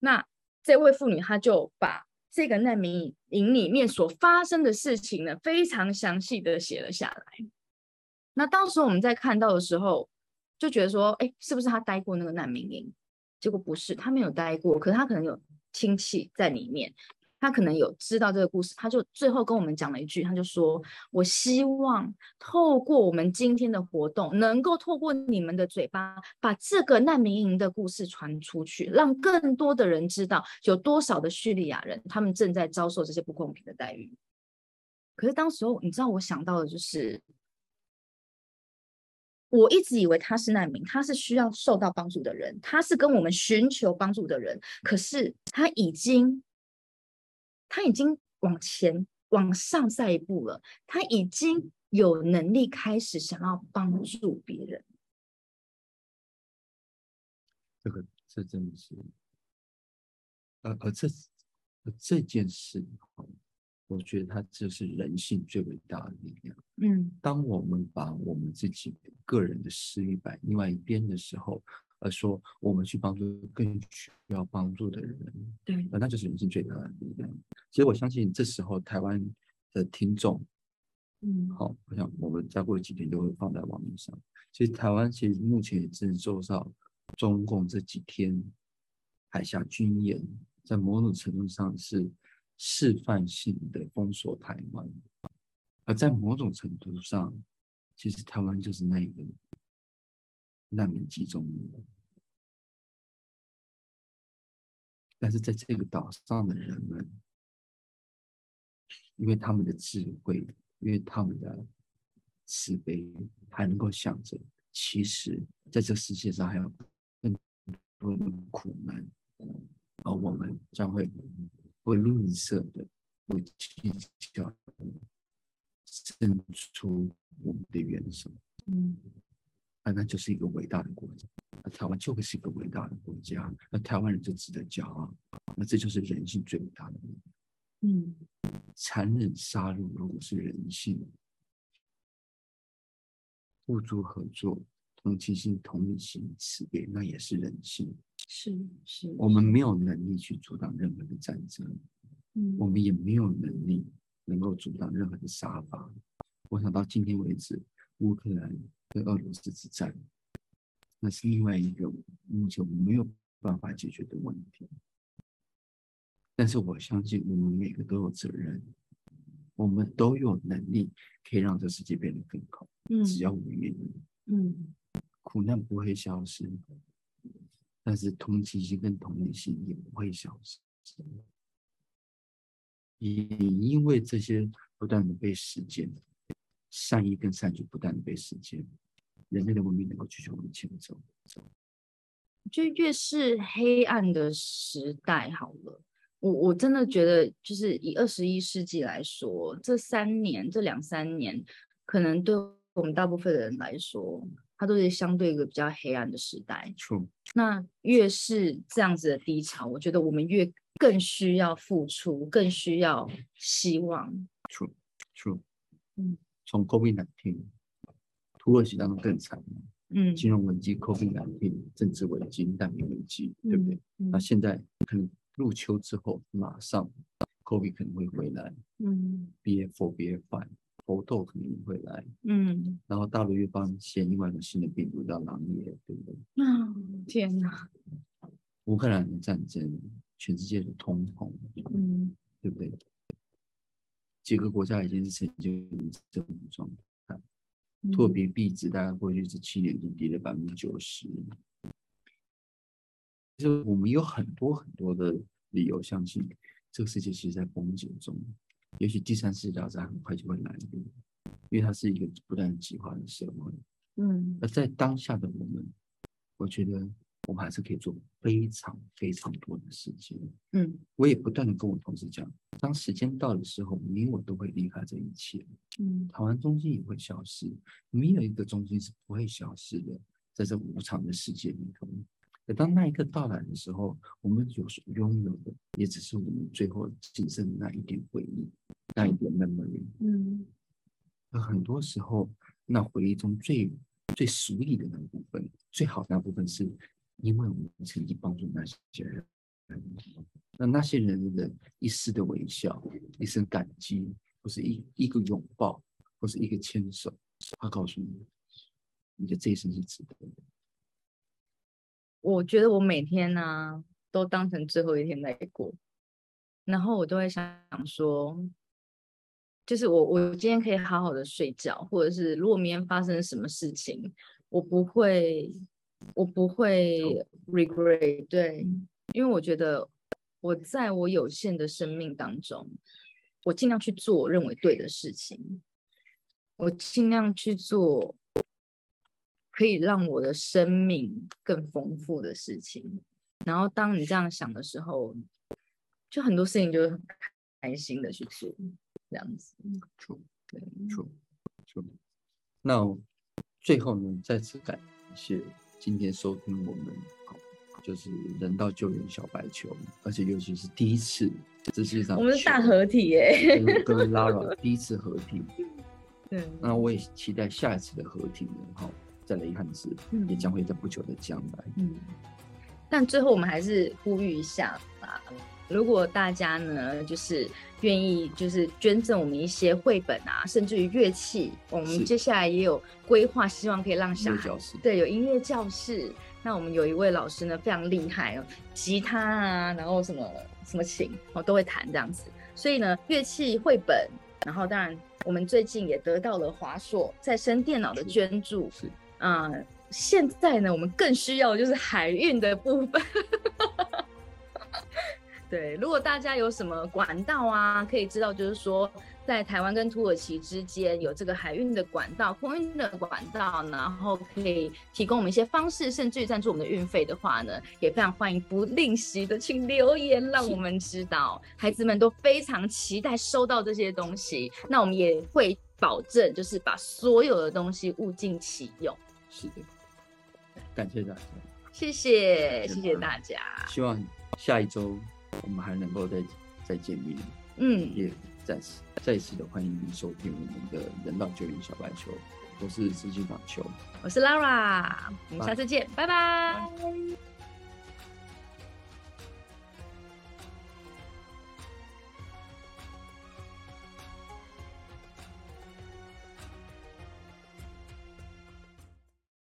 那这位妇女，她就把这个难民营里面所发生的事情呢，非常详细的写了下来。那当时我们在看到的时候，就觉得说，哎，是不是他待过那个难民营？结果不是，他没有待过，可是他可能有亲戚在里面。他可能有知道这个故事，他就最后跟我们讲了一句，他就说：“我希望透过我们今天的活动，能够透过你们的嘴巴，把这个难民营的故事传出去，让更多的人知道有多少的叙利亚人，他们正在遭受这些不公平的待遇。”可是当时候，你知道我想到的就是，我一直以为他是难民，他是需要受到帮助的人，他是跟我们寻求帮助的人，可是他已经。他已经往前往上赛一步了，他已经有能力开始想要帮助别人。这个这真的是，呃，而这而这件事，我觉得它就是人性最伟大的力量。嗯，当我们把我们自己个人的私欲摆另外一边的时候。而说我们去帮助更需要帮助的人，对，那就是人性最大的力量。其实我相信这时候台湾的听众，嗯，好，我想我们再过几天就会放在网络上。其实台湾其实目前也正受到中共这几天海峡军演，在某种程度上是示范性的封锁台湾，而在某种程度上，其实台湾就是那个难民集中营。但是在这个岛上的人们，因为他们的智慧，因为他们的慈悲，还能够想着，其实在这世界上还有更多的苦难，而我们将会不吝啬的、不计较的伸出我们的援手。嗯。啊那就是一个伟大的国家，那台湾就会是一个伟大的国家，那台湾人就值得骄傲。那这就是人性最伟大的力量。嗯，残忍杀戮如果是人性，互助合作、同情心、同理心、慈悲，那也是人性。是是，我们没有能力去阻挡任何的战争，嗯，我们也没有能力能够阻挡任何的杀伐。我想到今天为止，乌克兰。跟俄罗斯之战，那是另外一个目前我们没有办法解决的问题。但是我相信我们每个都有责任，我们都有能力可以让这世界变得更好。嗯，只要我们愿意。嗯，苦难不会消失，但是同情心跟同理心也不会消失。也因为这些不断的被实践，善意跟善举不断的被实践，人类的文明能够继续往前走。就越是黑暗的时代，好了，我我真的觉得，就是以二十一世纪来说，这三年、这两三年，可能对我们大部分的人来说，它都是相对一个比较黑暗的时代。True。那越是这样子的低潮，我觉得我们越更需要付出，更需要希望。True，True。嗯，从 COVID-19，土耳其当中更惨。嗯，金融危机、COVID-19、政治危机、难民危机，对不对？嗯嗯、那现在可能入秋之后，马上 COVID 可能会回来。嗯，BA4、BA5，猴痘可能会来。嗯，然后大陆又发现另外一个新的病毒叫狼耶，对不对？啊，天哪！乌克兰的战争，全世界的通膨，嗯，对不对？几个国家已经是呈现这种状态。特别币值大概过去这七年就跌了百分之九十，就我们有很多很多的理由相信这个世界其实在崩解中，也许第三次大战很快就会来临，因为它是一个不断激化的社会。嗯，而在当下的我们，我觉得。我们还是可以做非常非常多的事情。嗯，我也不断的跟我同事讲，当时间到的时候，你我都会离开这一切。嗯，台湾中心也会消失，没有一个中心是不会消失的，在这无常的世界里头。而当那一刻到来的时候，我们有所拥有的，也只是我们最后仅剩的那一点回忆，那一点 memory。嗯，而很多时候，那回忆中最最熟悉的那部分，最好的那部分是。因为我们曾经帮助那些人，那那些人的一丝的微笑，一声感激，或是一一个拥抱，或是一个牵手，他告诉你，你的这一生是值得的。我觉得我每天呢、都当成最后一天在过，然后我都会想说，就是我我今天可以好好的睡觉，或者是如果明天发生什么事情，我不会。我不会 regret，对，因为我觉得我在我有限的生命当中，我尽量去做我认为对的事情，我尽量去做可以让我的生命更丰富的事情。然后当你这样想的时候，就很多事情就会很开心的去做，这样子。True，对，True，True。那最后呢，再次感谢。今天收听我们，就是人道救援小白球，而且尤其是第一次，这是一场我们是大合体耶，跟 Lara 第一次合体，对，那我也期待下一次的合体呢，哈，在雷汉子也将会在不久的将来，嗯，但最后我们还是呼吁一下啊。如果大家呢，就是愿意，就是捐赠我们一些绘本啊，甚至于乐器，我们接下来也有规划，希望可以让小孩对有音乐教室。那我们有一位老师呢，非常厉害哦，吉他啊，然后什么什么琴哦都会弹这样子。所以呢，乐器、绘本，然后当然我们最近也得到了华硕再生电脑的捐助，是啊、呃，现在呢，我们更需要的就是海运的部分。对，如果大家有什么管道啊，可以知道，就是说在台湾跟土耳其之间有这个海运的管道、空运的管道，然后可以提供我们一些方式，甚至于赞助我们的运费的话呢，也非常欢迎不吝惜的请留言，让我们知道。孩子们都非常期待收到这些东西，那我们也会保证，就是把所有的东西物尽其用。是的，感谢大家，谢谢，谢谢大家，希望下一周。我们还能够再再见面，嗯，也再次再次的欢迎您收听我们的人道救援小白球，我是资金网球，我是 Lara，我们下次见，拜拜。拜拜。